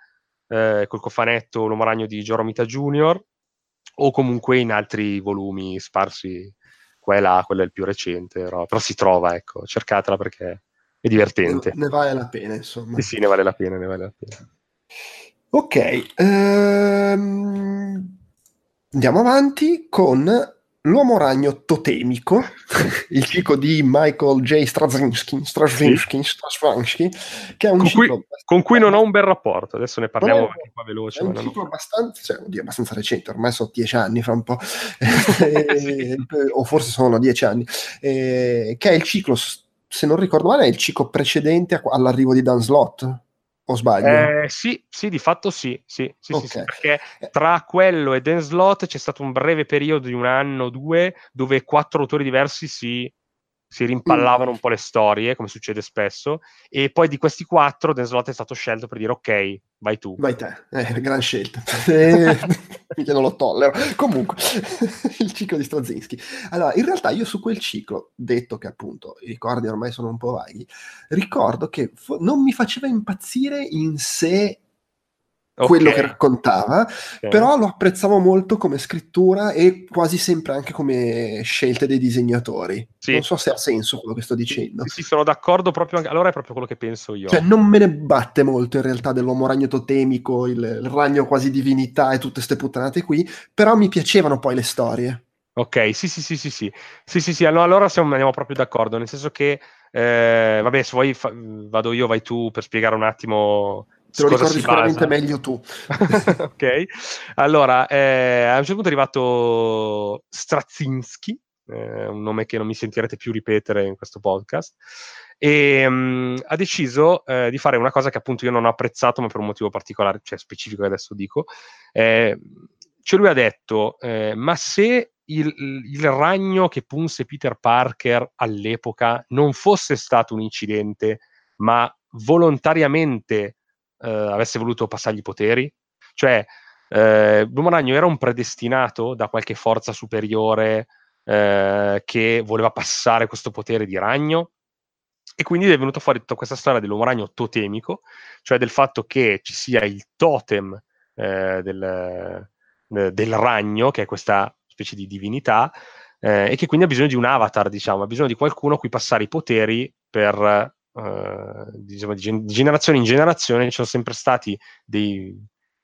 eh, col cofanetto L'Uomo Ragno di Joromita Jr., o comunque in altri volumi sparsi qua e là, quello è il più recente, però, però si trova, ecco, cercatela perché è divertente. Ne, ne vale la pena, insomma. Sì, sì, ne vale la pena, ne vale la pena. Ok, ehm, andiamo avanti con L'uomo ragno totemico, [laughs] il ciclo di Michael J. Straczynski, Straczynski, Straczynski che è un con ciclo... Cui, con cui non ho un bel rapporto, adesso ne parliamo No, anche qua veloce. È un ciclo ho- abbastanza, cioè, oddio, abbastanza recente, ormai sono dieci anni fra un po', [laughs] [laughs] Eh, o forse sono dieci anni, eh, che è il ciclo, se non ricordo male, è il ciclo precedente all'arrivo di Dan Slott, o sbaglio? Eh, sì, sì, di fatto sì, sì, sì, sì, sì, perché tra quello e Dan Slot c'è stato un breve periodo di un anno o due dove quattro autori diversi si, si rimpallavano un po' le storie, come succede spesso, e poi di questi quattro Dan Slot è stato scelto per dire ok, vai tu. Vai te, eh, gran scelta. [laughs] Eh, Mica non lo tollero. Comunque, [laughs] il ciclo di Straczynski. Allora, in realtà io su quel ciclo, detto che appunto i ricordi ormai sono un po' vaghi, ricordo che fo- non mi faceva impazzire in sé Ok, quello che raccontava, ok. però lo apprezzavo molto come scrittura e quasi sempre anche come scelte dei disegnatori. Sì. Non so se ha senso quello che sto dicendo. Sì, sì, sono d'accordo proprio anche... Allora è proprio quello che penso io. Cioè, non me ne batte molto in realtà dell'uomo ragno totemico, il, il ragno quasi divinità e tutte ste puttanate qui, però mi piacevano poi le storie. Ok, sì, sì, sì, sì, sì, sì, sì, sì, allora, allora siamo, andiamo proprio d'accordo, nel senso che, eh, vabbè, se vuoi fa- vado io, vai tu per spiegare un attimo Te lo ricordi si sicuramente basa. meglio tu. [laughs] ok, allora, eh, a un certo punto è arrivato Straczynski, eh, un nome che non mi sentirete più ripetere in questo podcast, e mm, ha deciso eh, di fare una cosa che appunto io non ho apprezzato, ma per un motivo particolare, cioè specifico che adesso dico. Eh, cioè lui ha detto, eh, ma se il, il ragno che punse Peter Parker all'epoca non fosse stato un incidente, ma volontariamente eh, avesse voluto passargli i poteri, cioè eh, l'uomo ragno era un predestinato da qualche forza superiore eh, che voleva passare questo potere di ragno. E quindi è venuta fuori tutta questa storia dell'uomo totemico, cioè del fatto che ci sia il totem eh, del, eh, del ragno, che è questa specie di divinità, eh, e che quindi ha bisogno di un avatar, diciamo, ha bisogno di qualcuno a cui passare i poteri per, eh, diciamo, di, gen- di generazione in generazione ci sono sempre stati dei,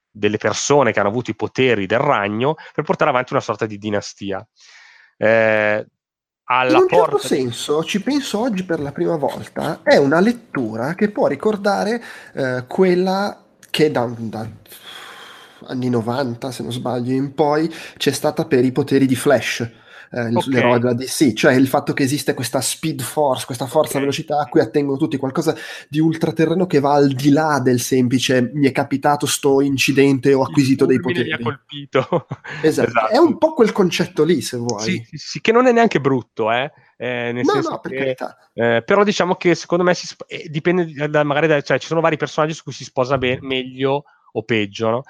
delle persone che hanno avuto i poteri del ragno per portare avanti una sorta di dinastia. Eh, alla In un certo senso, ci penso oggi per la prima volta, è una lettura che può ricordare eh, quella che da, da anni 90, se non sbaglio, in poi c'è stata per i poteri di Flash, eh, il- Ok. l'eroe della DC, cioè il fatto che esiste questa speed force, questa forza Ok. velocità a cui attengono tutti, qualcosa di ultraterreno che va al di là del semplice mi è capitato sto incidente ho acquisito dei poteri. mi ha colpito. [laughs] Esatto. è un po' quel concetto lì, se vuoi. Sì, sì, sì, che non è neanche brutto, eh. Eh, nel no, senso no, per che, carità. eh, però diciamo che secondo me si sp- eh, dipende da- da- magari da, cioè ci sono vari personaggi su cui si sposa be- meglio o peggio, no?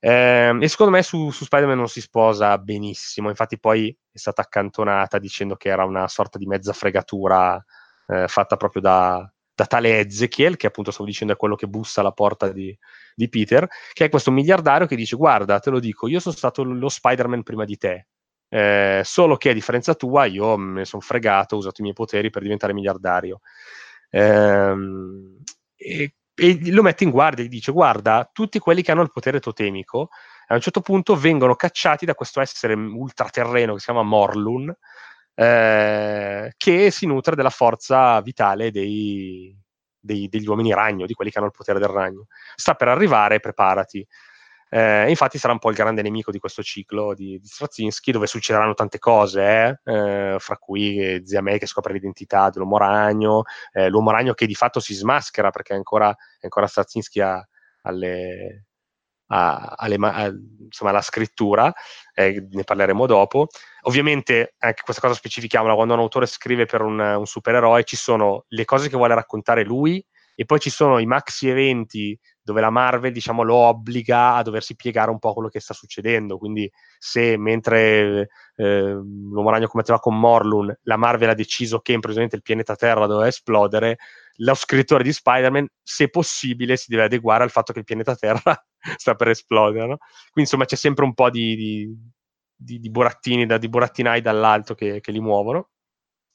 Ehm, e secondo me su, su Spider-Man non si sposa benissimo, infatti poi è stata accantonata dicendo che era una sorta di mezza fregatura eh, fatta proprio da, da tale Ezekiel, che appunto stavo dicendo è quello che bussa alla porta di, di Peter, che è questo miliardario che dice guarda, te lo dico, io sono stato lo Spider-Man prima di te, eh, solo che a differenza tua io me ne sono fregato, ho usato i miei poteri per diventare miliardario. Ehm, e, e lo mette in guardia e dice guarda, tutti quelli che hanno il potere totemico a un certo punto vengono cacciati da questo essere ultraterreno che si chiama Morlun, eh, che si nutre della forza vitale dei, dei- degli uomini ragno, di quelli che hanno il potere del ragno. Sta per arrivare, preparati. Eh, infatti sarà un po' il grande nemico di questo ciclo di, di Straczynski, dove succederanno tante cose, eh, eh, fra cui eh, Zia May che scopre l'identità dell'uomo ragno, eh, l'uomo ragno che di fatto si smaschera perché ancora, ancora Straczynski alle, a- alle a- insomma, alla scrittura, eh, ne parleremo dopo. Ovviamente, anche questa cosa specifichiamola, quando un autore scrive per un, un supereroe ci sono le cose che vuole raccontare lui e poi ci sono i maxi eventi dove la Marvel diciamo, lo obbliga a doversi piegare un po' quello che sta succedendo. Quindi, se mentre eh, l'uomo ragno commetteva con Morlun, la Marvel ha deciso che improvvisamente il pianeta Terra doveva esplodere, lo scrittore di Spider-Man, se possibile, si deve adeguare al fatto che il pianeta Terra [laughs] sta per esplodere. no? Quindi, insomma, c'è sempre un po' di, di, di, di burattini, da, di burattinai dall'alto che, che li muovono.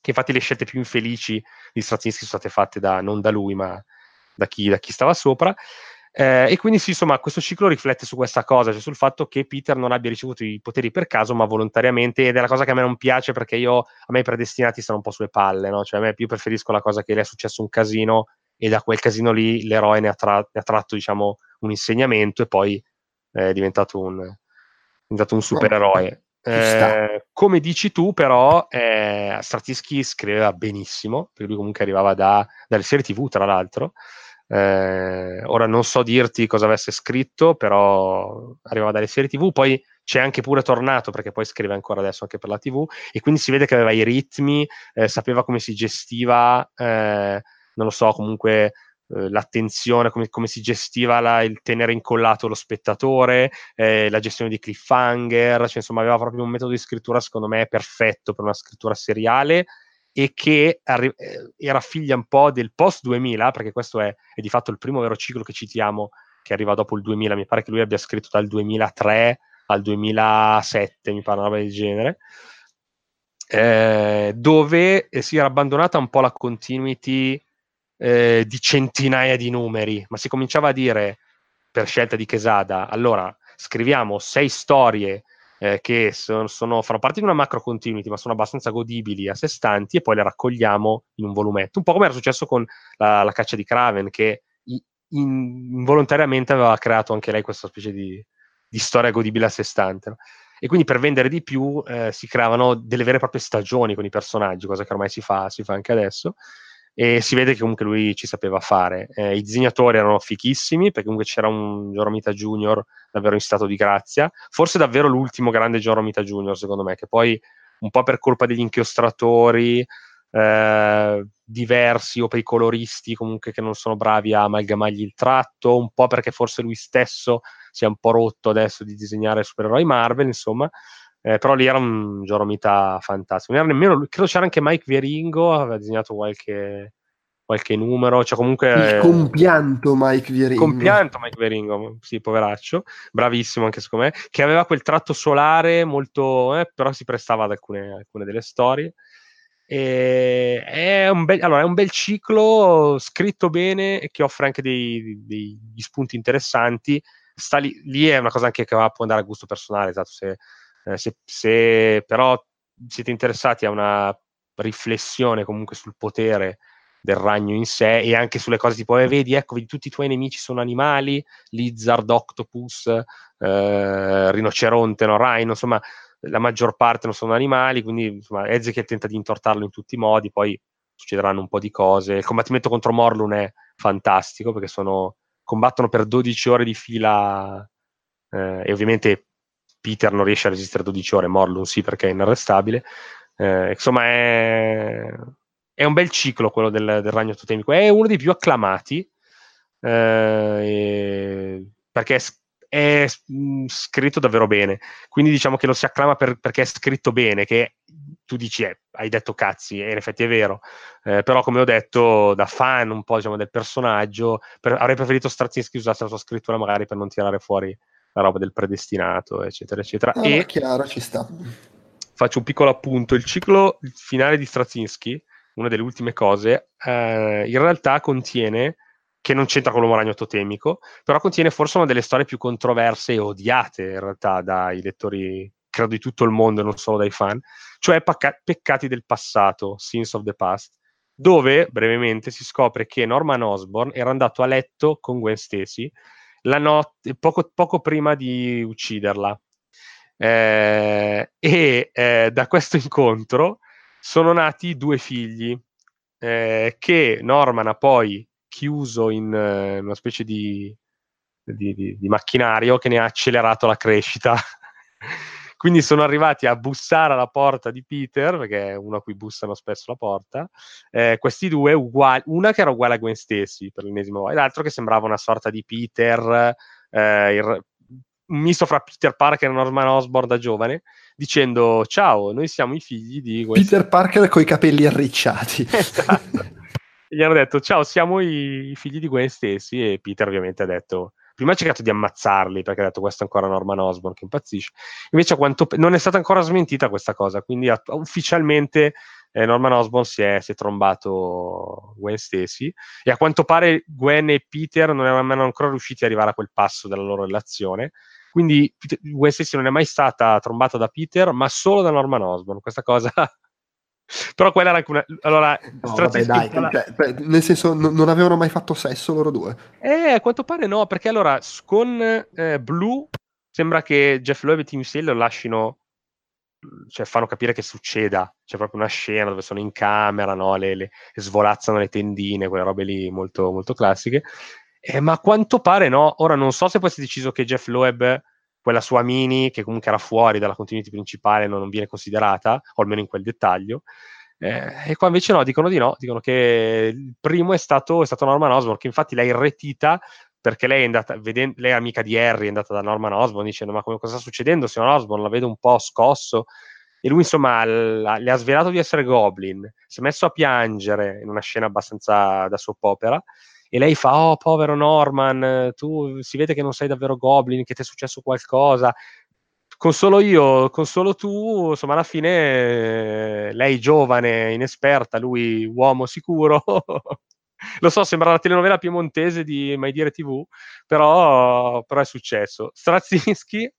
che infatti le scelte più infelici di Straczynski sono state fatte da, non da lui, ma da chi, da chi stava sopra. Eh, e quindi sì, insomma, questo ciclo riflette su questa cosa, cioè sul fatto che Peter non abbia ricevuto i poteri per caso, ma volontariamente, ed è la cosa che a me non piace perché io, a me i predestinati stanno un po' sulle palle, no? Cioè a me più preferisco la cosa che le è successo un casino e da quel casino lì l'eroe ne ha, tra- ne ha tratto, diciamo, un insegnamento e poi è diventato un, è diventato un supereroe. Eh, come dici tu, però, eh, Straczynski scriveva benissimo, perché lui comunque arrivava da, dalle serie TV, tra l'altro. Eh, ora non so dirti cosa avesse scritto, però arrivava dalle serie TV, poi c'è anche pure tornato perché poi scrive ancora adesso anche per la TV e quindi si vede che aveva i ritmi, eh, sapeva come si gestiva, eh, non lo so, comunque eh, l'attenzione, come, come, si gestiva la, il tenere incollato lo spettatore, eh, la gestione di cliffhanger, cioè, insomma aveva proprio un metodo di scrittura secondo me perfetto per una scrittura seriale e che arri- eh, era figlia un po' del post 2000, perché questo è, è, di fatto il primo vero ciclo che citiamo che arriva dopo il 2000, mi pare che lui abbia scritto dal 2003 al 2007, mi pare una roba del genere. Eh, dove si era abbandonata un po' la continuity eh, di centinaia di numeri, ma si cominciava a dire per scelta di Quesada, allora scriviamo sei storie eh, che sono, sono, fanno parte di una macro continuity, ma sono abbastanza godibili a sé stanti, e poi le raccogliamo in un volumetto. Un po' come era successo con la, la caccia di Craven, che in, involontariamente aveva creato anche lei questa specie di, di storia godibile a sé stante. No? E quindi per vendere di più eh, si creavano delle vere e proprie stagioni con i personaggi, cosa che ormai si fa, si fa anche adesso e si vede che comunque lui ci sapeva fare. Eh, I disegnatori erano fichissimi perché comunque c'era un Joromita Junior davvero in stato di grazia, forse davvero l'ultimo grande Joromita Junior secondo me, che poi un po' per colpa degli inchiostratori eh, diversi o per i coloristi comunque che non sono bravi a amalgamargli il tratto, un po' perché forse lui stesso si è un po' rotto adesso di disegnare supereroi Marvel, insomma, eh, però lì era un Joromita fantastico. Non era nemmeno, credo c'era anche Mike Vieringo, aveva disegnato qualche, qualche numero, cioè comunque... Il compianto Mike Vieringo. Compianto Mike Vieringo, sì, poveraccio, bravissimo anche secondo me, che aveva quel tratto solare molto... Eh, però si prestava ad alcune, alcune delle storie. E è, un bel, allora, è un bel ciclo scritto bene e che offre anche dei, dei, degli spunti interessanti. Sta lì, lì, è una cosa anche che può andare a gusto personale, esatto, se eh, se, se, però siete interessati a una riflessione comunque sul potere del ragno in sé e anche sulle cose tipo, eh, vedi, ecco, tutti i tuoi nemici sono animali, lizard, octopus, eh, rinoceronte, no, rhino, insomma, la maggior parte non sono animali, quindi insomma, Ezekiel tenta di intortarlo in tutti i modi, poi succederanno un po' di cose. Il combattimento contro Morlun è fantastico perché sono, combattono per 12 ore di fila eh, e ovviamente Peter non riesce a resistere 12 ore, Morlun sì perché è inarrestabile. Eh, insomma, è, è, un bel ciclo quello del, del, ragno totemico. È uno dei più acclamati eh, perché è, è, mm, scritto davvero bene. Quindi diciamo che lo si acclama per, perché è scritto bene, che tu dici, eh, hai detto cazzi, e in effetti è vero. Eh, però, come ho detto, da fan un po' diciamo, del personaggio, per, avrei preferito Straczynski usasse la sua scrittura magari per non tirare fuori la roba del predestinato, eccetera, eccetera. Ah, e chiaro, ci sta. Faccio un piccolo appunto, il ciclo finale di Straczynski, una delle ultime cose, eh, in realtà contiene, che non c'entra con l'uomo ragno totemico, però contiene forse una delle storie più controverse e odiate in realtà dai lettori, credo di tutto il mondo, non solo dai fan, cioè pacca- Peccati del passato, Sins of the Past, dove brevemente si scopre che Norman Osborn era andato a letto con Gwen Stacy la notte, poco, poco prima di ucciderla. Eh, e eh, da questo incontro sono nati due figli eh, che Norman ha poi chiuso in uh, una specie di, di, di, di, macchinario che ne ha accelerato la crescita. [laughs] Quindi sono arrivati a bussare alla porta di Peter, perché è uno a cui bussano spesso la porta, eh, questi due uguali, una che era uguale a Gwen Stacy per l'ennesima volta, e l'altro che sembrava una sorta di Peter, eh, il, un misto fra Peter Parker e Norman Osborn da giovane, dicendo ciao, noi siamo i figli di Gwen Peter Parker con i capelli arricciati. [laughs] esatto. Gli hanno detto ciao, siamo i, i figli di Gwen Stacy e Peter ovviamente ha detto prima ha cercato di ammazzarli perché ha detto questo è ancora Norman Osborn che impazzisce invece quanto, non è stata ancora smentita questa cosa quindi ufficialmente eh, Norman Osborn si è, si è, trombato Gwen Stacy e a quanto pare Gwen e Peter non erano ancora riusciti ad arrivare a quel passo della loro relazione. Quindi Gwen Stacy non è mai stata trombata da Peter, ma solo da Norman Osborn. Questa cosa però quella era anche una allora no, vabbè, dai, la... cioè, nel senso n- non avevano mai fatto sesso loro due eh a quanto pare no perché allora con eh, Blue sembra che Jeff Loeb e Tim Sale lo lasciano cioè fanno capire che succeda c'è proprio una scena dove sono in camera no? le, le, svolazzano le tendine quelle robe lì molto, molto classiche eh, ma a quanto pare no ora non so se poi si è deciso che Jeff Loeb quella sua mini, che comunque era fuori dalla continuity principale, non, non viene considerata, o almeno in quel dettaglio. Eh, e qua invece no, dicono di no, dicono che il primo è stato, è stato Norman Osborn, che infatti l'ha irretita perché lei è andata, vedendo, lei è amica di Harry, è andata da Norman Osborn dicendo ma come, cosa sta succedendo signor Osborn, la vedo un po' scosso e lui insomma l- le ha svelato di essere Goblin, si è messo a piangere in una scena abbastanza da soap opera e lei fa, oh povero Norman, tu si vede che non sei davvero Goblin, che ti è successo qualcosa. Con solo io, con solo tu, insomma, alla fine lei giovane, inesperta, lui uomo sicuro. [laughs] Lo so, sembra la telenovela piemontese di Mai Dire TV, però, però è successo. Strazinski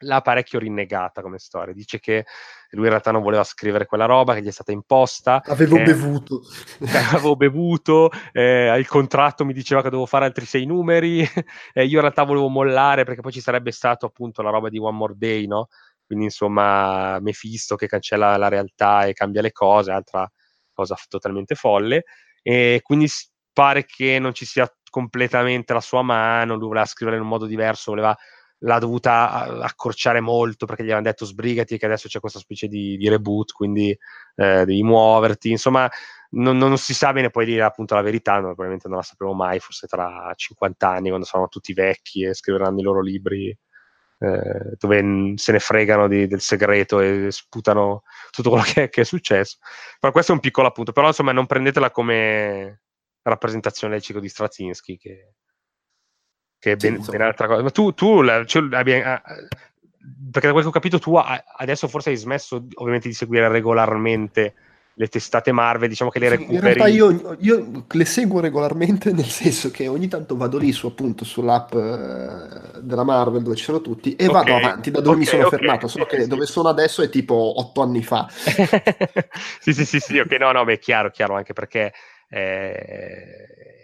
l'ha parecchio rinnegata come storia. Dice che lui in realtà non voleva scrivere quella roba, che gli è stata imposta. Avevo bevuto. [laughs] avevo bevuto, eh, il contratto mi diceva che dovevo fare altri sei numeri, [laughs] e io in realtà volevo mollare perché poi ci sarebbe stato appunto la roba di One More Day, no? Quindi insomma Mephisto che cancella la realtà e cambia le cose, altra cosa totalmente folle. E quindi pare che non ci sia completamente la sua mano, lui voleva scrivere in un modo diverso, voleva l'ha dovuta accorciare molto perché gli avevano detto sbrigati che adesso c'è questa specie di, di reboot, quindi eh, devi muoverti, insomma non, non, si sa bene poi dire appunto la verità, no, probabilmente non la sapremo mai, forse tra 50 anni quando saranno tutti vecchi e scriveranno i loro libri eh, dove se ne fregano di, del segreto e sputano tutto quello [laughs] che, che, è successo. Però questo è un piccolo appunto, però insomma non prendetela come rappresentazione del ciclo di Straczynski che che è ben, sì, ben altra cosa. Ma tu, tu cioè, ah, perché da quel che ho capito tu adesso forse hai smesso ovviamente di seguire regolarmente le testate Marvel, diciamo che le recuperi. In realtà io, io, le seguo regolarmente nel senso che ogni tanto vado lì su appunto sull'app eh, della Marvel dove ci sono tutti e okay. vado avanti da dove okay, mi sono okay. fermato, solo che dove sono adesso è tipo otto anni fa. [laughs] sì, sì, sì, sì, ok, no, no, beh, chiaro, chiaro, anche perché eh,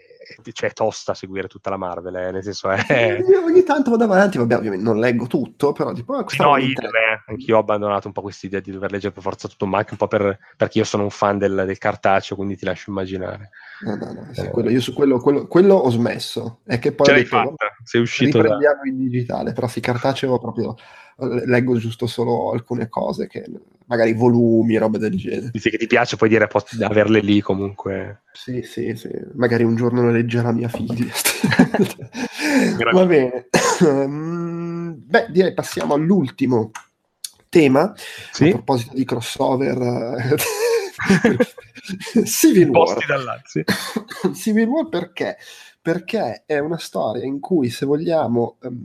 cioè, è tosta seguire tutta la Marvel, eh, nel senso è... Io ogni tanto vado avanti, vabbè, ovviamente non leggo tutto, però tipo... Ah, no, io, eh, anch'io ho abbandonato un po' questa idea di dover leggere per forza tutto, ma anche un po' per, perché io sono un fan del, del cartaceo, quindi ti lascio immaginare. No, no, no, sì, eh. quello, io su quello, quello, quello, ho smesso, è che poi... Ce l'hai fatta, sei uscito Riprendiamo da... in digitale, però sì, cartaceo proprio leggo giusto solo alcune cose, che magari volumi robe del genere. Dici che ti piace, puoi dire posso averle lì comunque. Sì, sì, sì. Magari un giorno le leggerà mia figlia. [laughs] [laughs] Va bene. Ehm, beh, direi passiamo all'ultimo tema. Sì? A proposito di crossover... [laughs] Civil War. Civil War perché? Perché è una storia in cui, se vogliamo, um,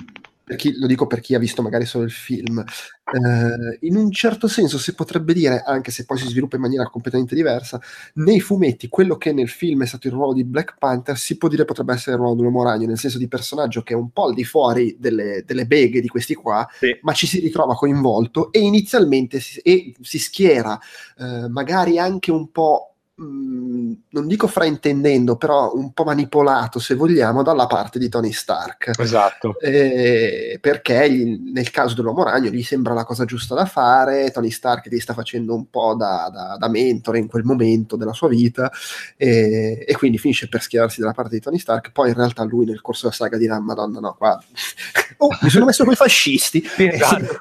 chi, lo dico per chi ha visto magari solo il film, eh, in un certo senso si potrebbe dire, anche se poi si sviluppa in maniera completamente diversa, nei fumetti quello che nel film è stato il ruolo di Black Panther si può dire potrebbe essere il ruolo di un uomo ragno, nel senso di personaggio che è un po' al di fuori delle, delle beghe di questi qua, sì. ma ci si ritrova coinvolto e inizialmente si, e si schiera eh, magari anche un po' Mm, non dico fraintendendo, però un po' manipolato, se vogliamo, dalla parte di Tony Stark. Esatto. Eh, perché gli, nel caso dell'uomo ragno gli sembra la cosa giusta da fare, Tony Stark gli sta facendo un po' da, da, da mentore in quel momento della sua vita e, e, quindi finisce per schierarsi dalla parte di Tony Stark, poi in realtà lui nel corso della saga dirà, madonna no, qua [laughs] oh, mi sono messo con i fascisti [laughs] esatto.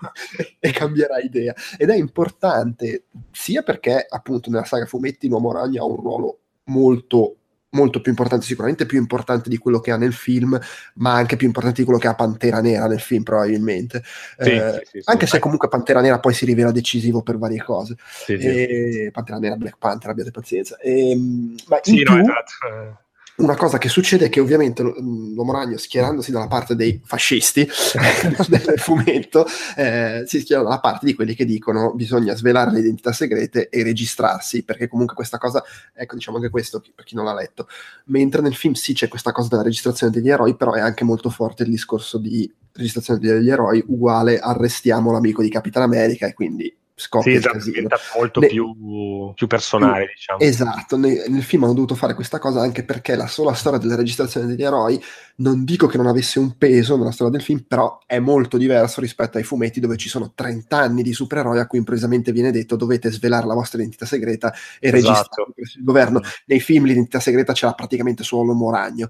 e cambierà idea. Ed è importante sia perché appunto nella saga fumetti l'uomo ragno Spagna ha un ruolo molto molto più importante, sicuramente più importante di quello che ha nel film, ma anche più importante di quello che ha Pantera Nera nel film, probabilmente. Sì, eh, sì, sì, anche se comunque Pantera Nera poi si rivela decisivo per varie cose. E, Pantera Nera, Black Panther, abbiate pazienza. E, ehm, ma in più, no, esatto. Una cosa che succede è che ovviamente l'uomo ragno schierandosi dalla parte dei fascisti [laughs] [laughs] del fumetto eh, si schiera dalla parte di quelli che dicono bisogna svelare le identità segrete e registrarsi perché comunque questa cosa ecco diciamo anche questo per chi non l'ha letto. Mentre nel film sì c'è questa cosa della registrazione degli eroi però è anche molto forte il discorso di registrazione degli eroi uguale arrestiamo l'amico di Capitan America e quindi scoppia sì, esatto, diventa molto ne, più, più, personale, più, diciamo. Esatto, ne, nel film hanno dovuto fare questa cosa anche perché la sola storia della registrazione degli eroi, non dico che non avesse un peso nella storia del film, però è molto diverso rispetto ai fumetti dove ci sono 30 anni di supereroi a cui improvvisamente viene detto dovete svelare la vostra identità segreta e esatto. registrare il governo. Nei film l'identità segreta ce l'ha praticamente solo l'uomo ragno.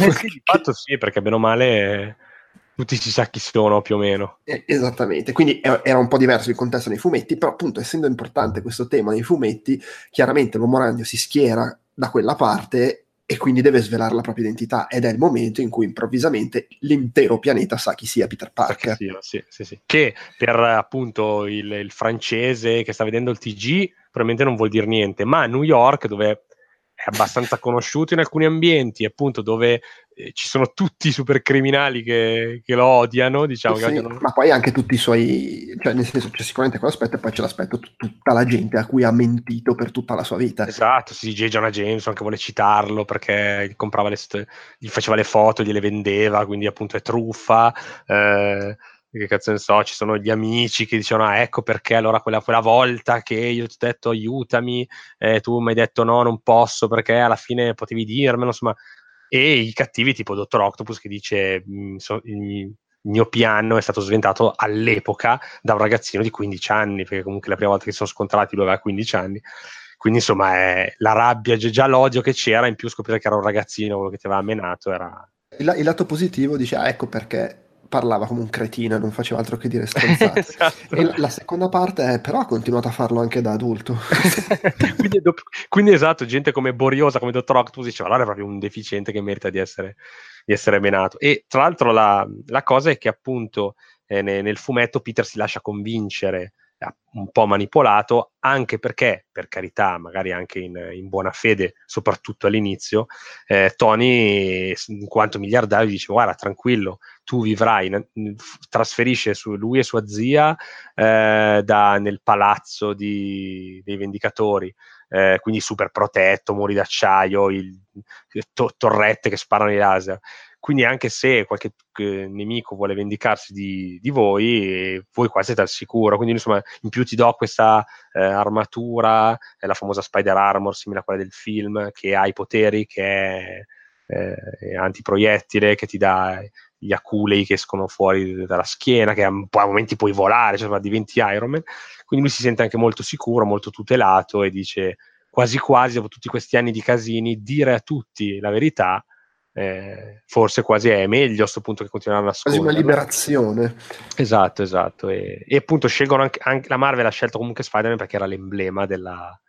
Eh sì, di fatto sì, perché bene o male tutti si sa chi sono più o meno. Eh, esattamente, quindi era un po' diverso il contesto nei fumetti, però appunto essendo importante questo tema nei fumetti, chiaramente l'uomo ragno si schiera da quella parte e quindi deve svelare la propria identità ed è il momento in cui improvvisamente l'intero pianeta sa chi sia Peter Parker. Che, sia, sì, sì, sì. che per appunto il, il francese che sta vedendo il TG probabilmente non vuol dire niente, ma a New York dove abbastanza conosciuto in alcuni ambienti, appunto, dove eh, ci sono tutti i supercriminali che, che lo odiano, diciamo. Sì, odiano... Ma poi anche tutti i suoi, cioè nel senso c'è sicuramente quell'aspetto e poi c'è l'aspetto t- tutta la gente a cui ha mentito per tutta la sua vita. Esatto, sì, J. Jonah Jameson che vuole citarlo perché gli, comprava le st- gli faceva le foto, gliele vendeva, quindi appunto è truffa. Eh, che cazzo ne so, ci sono gli amici che dicono, ah, ecco perché allora quella, quella volta che io ti ho detto aiutami, eh, tu mi hai detto no, non posso, perché alla fine potevi dirmelo, insomma, e i cattivi tipo Dottor Octopus che dice, mm, il mio piano è stato sventato all'epoca da un ragazzino di 15 anni, perché comunque la prima volta che si sono scontrati lui aveva 15 anni, quindi insomma è la rabbia, già l'odio che c'era, in più scoprire che era un ragazzino quello che ti aveva menato era... Il, il lato positivo dice, ah, ecco perché parlava come un cretino e non faceva altro che dire [laughs] stronzate. esatto. E la, la, seconda parte è però ha continuato a farlo anche da adulto. [laughs] quindi, dopo, quindi, esatto, gente come Boriosa, come Dottor Octopus diceva allora è proprio un deficiente che merita di essere, di essere menato. E tra l'altro la, la cosa è che appunto eh, nel, nel fumetto Peter si lascia convincere un po' manipolato, anche perché, per carità, magari anche in, in buona fede, soprattutto all'inizio, eh, Tony, in quanto miliardario, dice guarda, tranquillo, tu vivrai, trasferisce su lui e sua zia eh, da, nel palazzo di, dei Vendicatori, eh, quindi super protetto, muri d'acciaio, il, to- torrette che sparano i laser. Quindi anche se qualche eh, nemico vuole vendicarsi di, di voi, voi qua siete al sicuro. Quindi insomma, in più ti do questa eh, armatura, è la famosa Spider Armor, simile a quella del film, che ha i poteri, che è, eh, è antiproiettile, che ti dà gli aculei che escono fuori dalla schiena, che a momenti puoi volare, cioè diventi Iron Man. Quindi lui si sente anche molto sicuro, molto tutelato e dice quasi quasi dopo tutti questi anni di casini, dire a tutti la verità eh, forse quasi è meglio a questo punto che continuare a nascondere. Quasi una liberazione. Esatto, esatto. E, e appunto scelgono anche, anche, la Marvel ha scelto comunque Spider-Man perché era l'emblema della,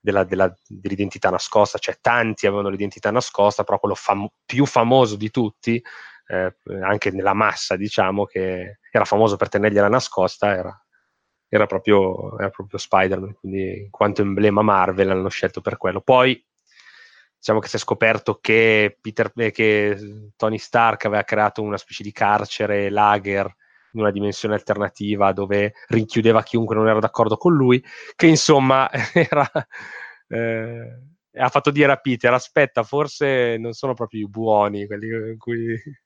della, della, dell'identità nascosta, cioè tanti avevano l'identità nascosta, però quello fam- più famoso di tutti, eh, anche nella massa, diciamo, che era famoso per tenergliela nascosta, era, era, proprio, era proprio Spider-Man, quindi in quanto emblema Marvel l'hanno scelto per quello. Poi diciamo che si è scoperto che, Peter, eh, che Tony Stark aveva creato una specie di carcere lager in una dimensione alternativa dove rinchiudeva chiunque non era d'accordo con lui, che insomma [laughs] era, eh, ha fatto dire a Peter, aspetta, forse non sono proprio i buoni quelli in cui... [laughs]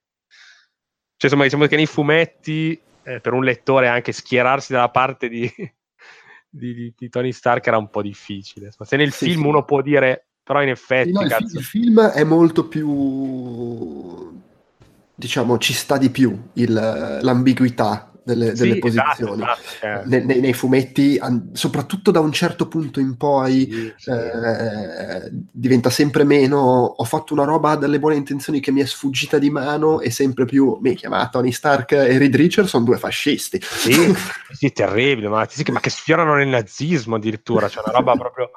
Cioè, insomma, diciamo che nei fumetti, eh, per un lettore anche schierarsi dalla parte di, [laughs] di, di, Tony Stark era un po' difficile. Se nel sì, film sì. uno può dire però in effetti... No, il, il, film è molto più... diciamo, ci sta di più il, l'ambiguità delle, sì, delle esatto, posizioni. Esatto, esatto, nei, nei, nei, fumetti, soprattutto da un certo punto in poi, sì, sì. Eh, diventa sempre meno. Ho fatto una roba dalle buone intenzioni che mi è sfuggita di mano e sempre più. Mi chiama Tony Stark e Reed Richard sono due fascisti. Sì, sì terribile, ma, ma che sfiorano nel nazismo addirittura. C'è una roba proprio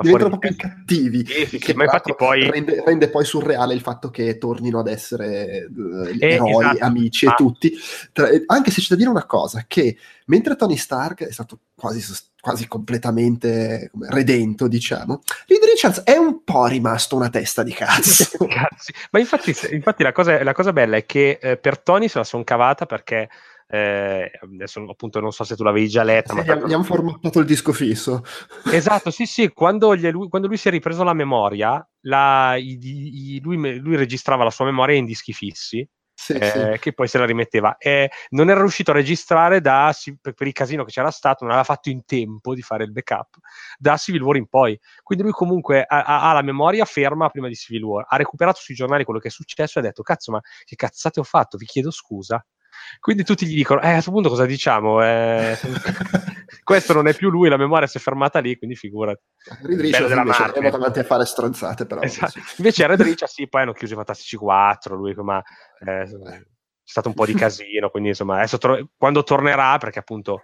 diventano proprio cattivi. Sì, sì, sì, ma infatti poi... Rende, rende, poi surreale il fatto che tornino ad essere uh, eh, eroi, esatto. amici ah. e tutti. Tra, anche se c'è da dire una cosa, che mentre Tony Stark è stato quasi, quasi completamente redento, diciamo, Reed Richards è un po' rimasto una testa di cazzo. [laughs] ma infatti, infatti la, cosa, la, cosa, bella è che eh, per Tony se la sono cavata perché eh, adesso appunto non so se tu l'avevi già letta. Sì, ma gli hanno formattato il disco fisso. [laughs] Esatto, sì, sì, quando, lui, quando lui si è ripreso la memoria, la, i, i, lui, lui, registrava la sua memoria in dischi fissi. Sì, eh, sì. che poi se la rimetteva e non era riuscito a registrare da, per, per il casino che c'era stato non aveva fatto in tempo di fare il backup da Civil War in poi quindi lui comunque ha, ha la memoria ferma prima di Civil War ha recuperato sui giornali quello che è successo e ha detto cazzo ma che cazzate ho fatto vi chiedo scusa quindi tutti gli dicono, eh, a questo punto cosa diciamo? Eh, [laughs] questo non è più lui, la memoria si è fermata lì, quindi figurati. Reed Richards invece è andato avanti a fare stronzate, però. Esatto. Invece Red Richards, sì, poi hanno chiuso i Fantastici 4, lui, ma eh, c'è stato un po' di casino, quindi insomma, adesso tro- quando tornerà, perché appunto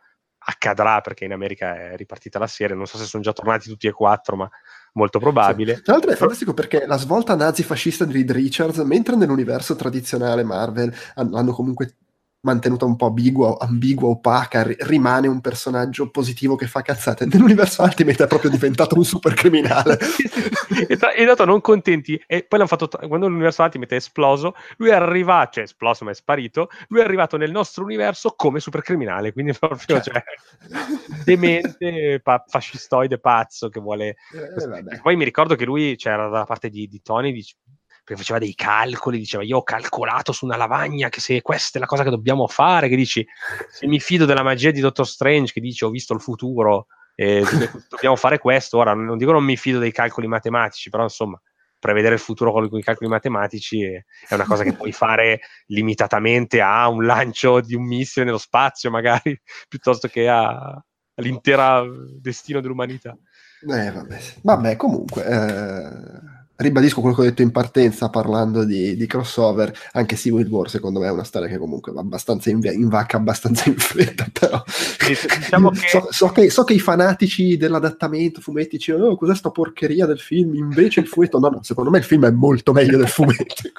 accadrà, perché in America è ripartita la serie, non so se sono già tornati tutti e quattro, ma molto probabile. Sì. Tra l'altro è fantastico perché la svolta nazi-fascista di Reed Richards, mentre nell'universo tradizionale Marvel hanno comunque mantenuta un po' ambigua, ambigua opaca, ri- rimane un personaggio positivo che fa cazzate. Nell'universo Ultimate è proprio diventato un super criminale. [laughs] e, tra- dato non contenti, e poi l'hanno fatto, t- quando l'universo Ultimate è esploso, lui è arrivato, cioè esploso ma è sparito, lui è arrivato nel nostro universo come super criminale, quindi [laughs] proprio cioè, cioè demente, pa- fascistoide pazzo che vuole... Eh, poi mi ricordo che lui c'era cioè, dalla parte di, di Tony, dice, perché faceva dei calcoli, diceva io ho calcolato su una lavagna che se questa è la cosa che dobbiamo fare, che dici se mi fido della magia di Doctor Strange che dice ho visto il futuro, eh, [laughs] dobbiamo fare questo, ora non dico non mi fido dei calcoli matematici, però insomma prevedere il futuro con i calcoli matematici è, una cosa che puoi [laughs] fare limitatamente a un lancio di un missile nello spazio magari, [laughs] piuttosto che a, all'intero destino dell'umanità. Eh, vabbè. vabbè comunque... Eh ribadisco quello che ho detto in partenza parlando di, di, crossover, anche Civil War secondo me è una storia che comunque va abbastanza in, in vacca, abbastanza in fretta, [laughs] però diciamo che... So, so, che, so, che... i fanatici dell'adattamento fumetti dicono oh, cos'è sta porcheria del film, invece il fumetto no, no, secondo me il film è molto meglio del fumetto.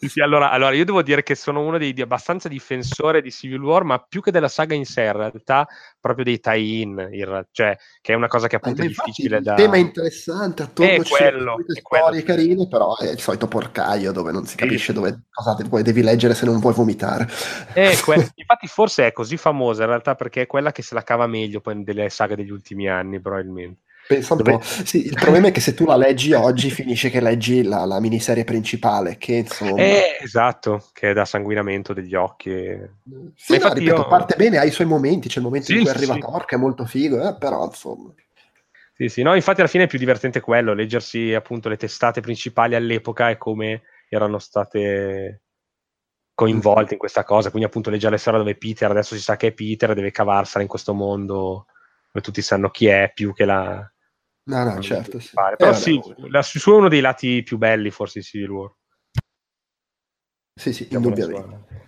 [laughs] sì, allora, allora, io devo dire che sono uno dei, di abbastanza difensore di Civil War, ma più che della saga in sé, in realtà proprio dei tie-in, cioè che è una cosa che appunto ah, è difficile da... Il tema interessante, attorno è quello, storie carine, però è il solito porcaio dove non si capisce dove, cosa poi devi leggere se non vuoi vomitare. [laughs] Que- infatti forse è così famosa in realtà perché è quella che se la cava meglio poi delle saghe degli ultimi anni probabilmente. Pensa un Dove... po'. Sì, il problema è che se tu la leggi oggi [laughs] finisce che leggi la, la miniserie principale, che insomma... Eh, esatto, che è da sanguinamento degli occhi. E... Sì, no, ripeto, io... parte bene, ha i suoi momenti, c'è il momento sì, in cui arriva sì. Thor che è molto figo, eh, però insomma... Sì, sì, no, infatti alla fine è più divertente quello, leggersi appunto le testate principali all'epoca e come erano state coinvolte in questa cosa, quindi appunto leggere la storia dove Peter, adesso si sa che è Peter, deve cavarsela in questo mondo dove tutti sanno chi è, più che la... No, no, certo. Sì. Però eh, sì, la, su è uno dei lati più belli forse di Civil War. Sì, sì, indubbiamente.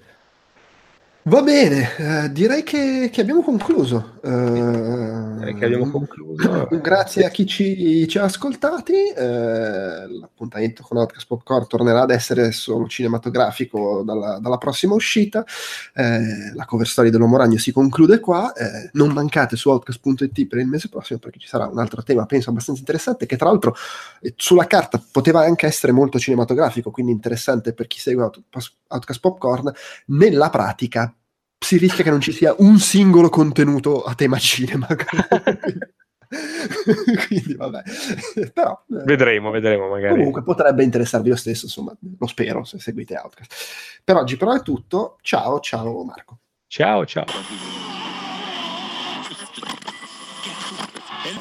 Va bene, eh, direi che, che, abbiamo concluso. Eh, che abbiamo concluso. [coughs] Grazie a chi ci, ci ha ascoltati. Eh, l'appuntamento con Outcast Popcorn tornerà ad essere solo cinematografico dalla, dalla prossima uscita. Eh, la cover story dell'Uomo Ragno si conclude qua. Eh, non mancate su outcast.it per il mese prossimo perché ci sarà un altro tema, penso, abbastanza interessante, che tra l'altro eh, sulla carta poteva anche essere molto cinematografico, quindi interessante per chi segue Outcast Popcorn. Nella pratica si rischia che non ci sia un singolo contenuto a tema cinema. [laughs] Quindi vabbè, però eh, vedremo, vedremo magari. Comunque potrebbe interessarvi lo stesso, insomma, lo spero se seguite Outcast. Per oggi però è tutto. Ciao, ciao Marco. Ciao, ciao.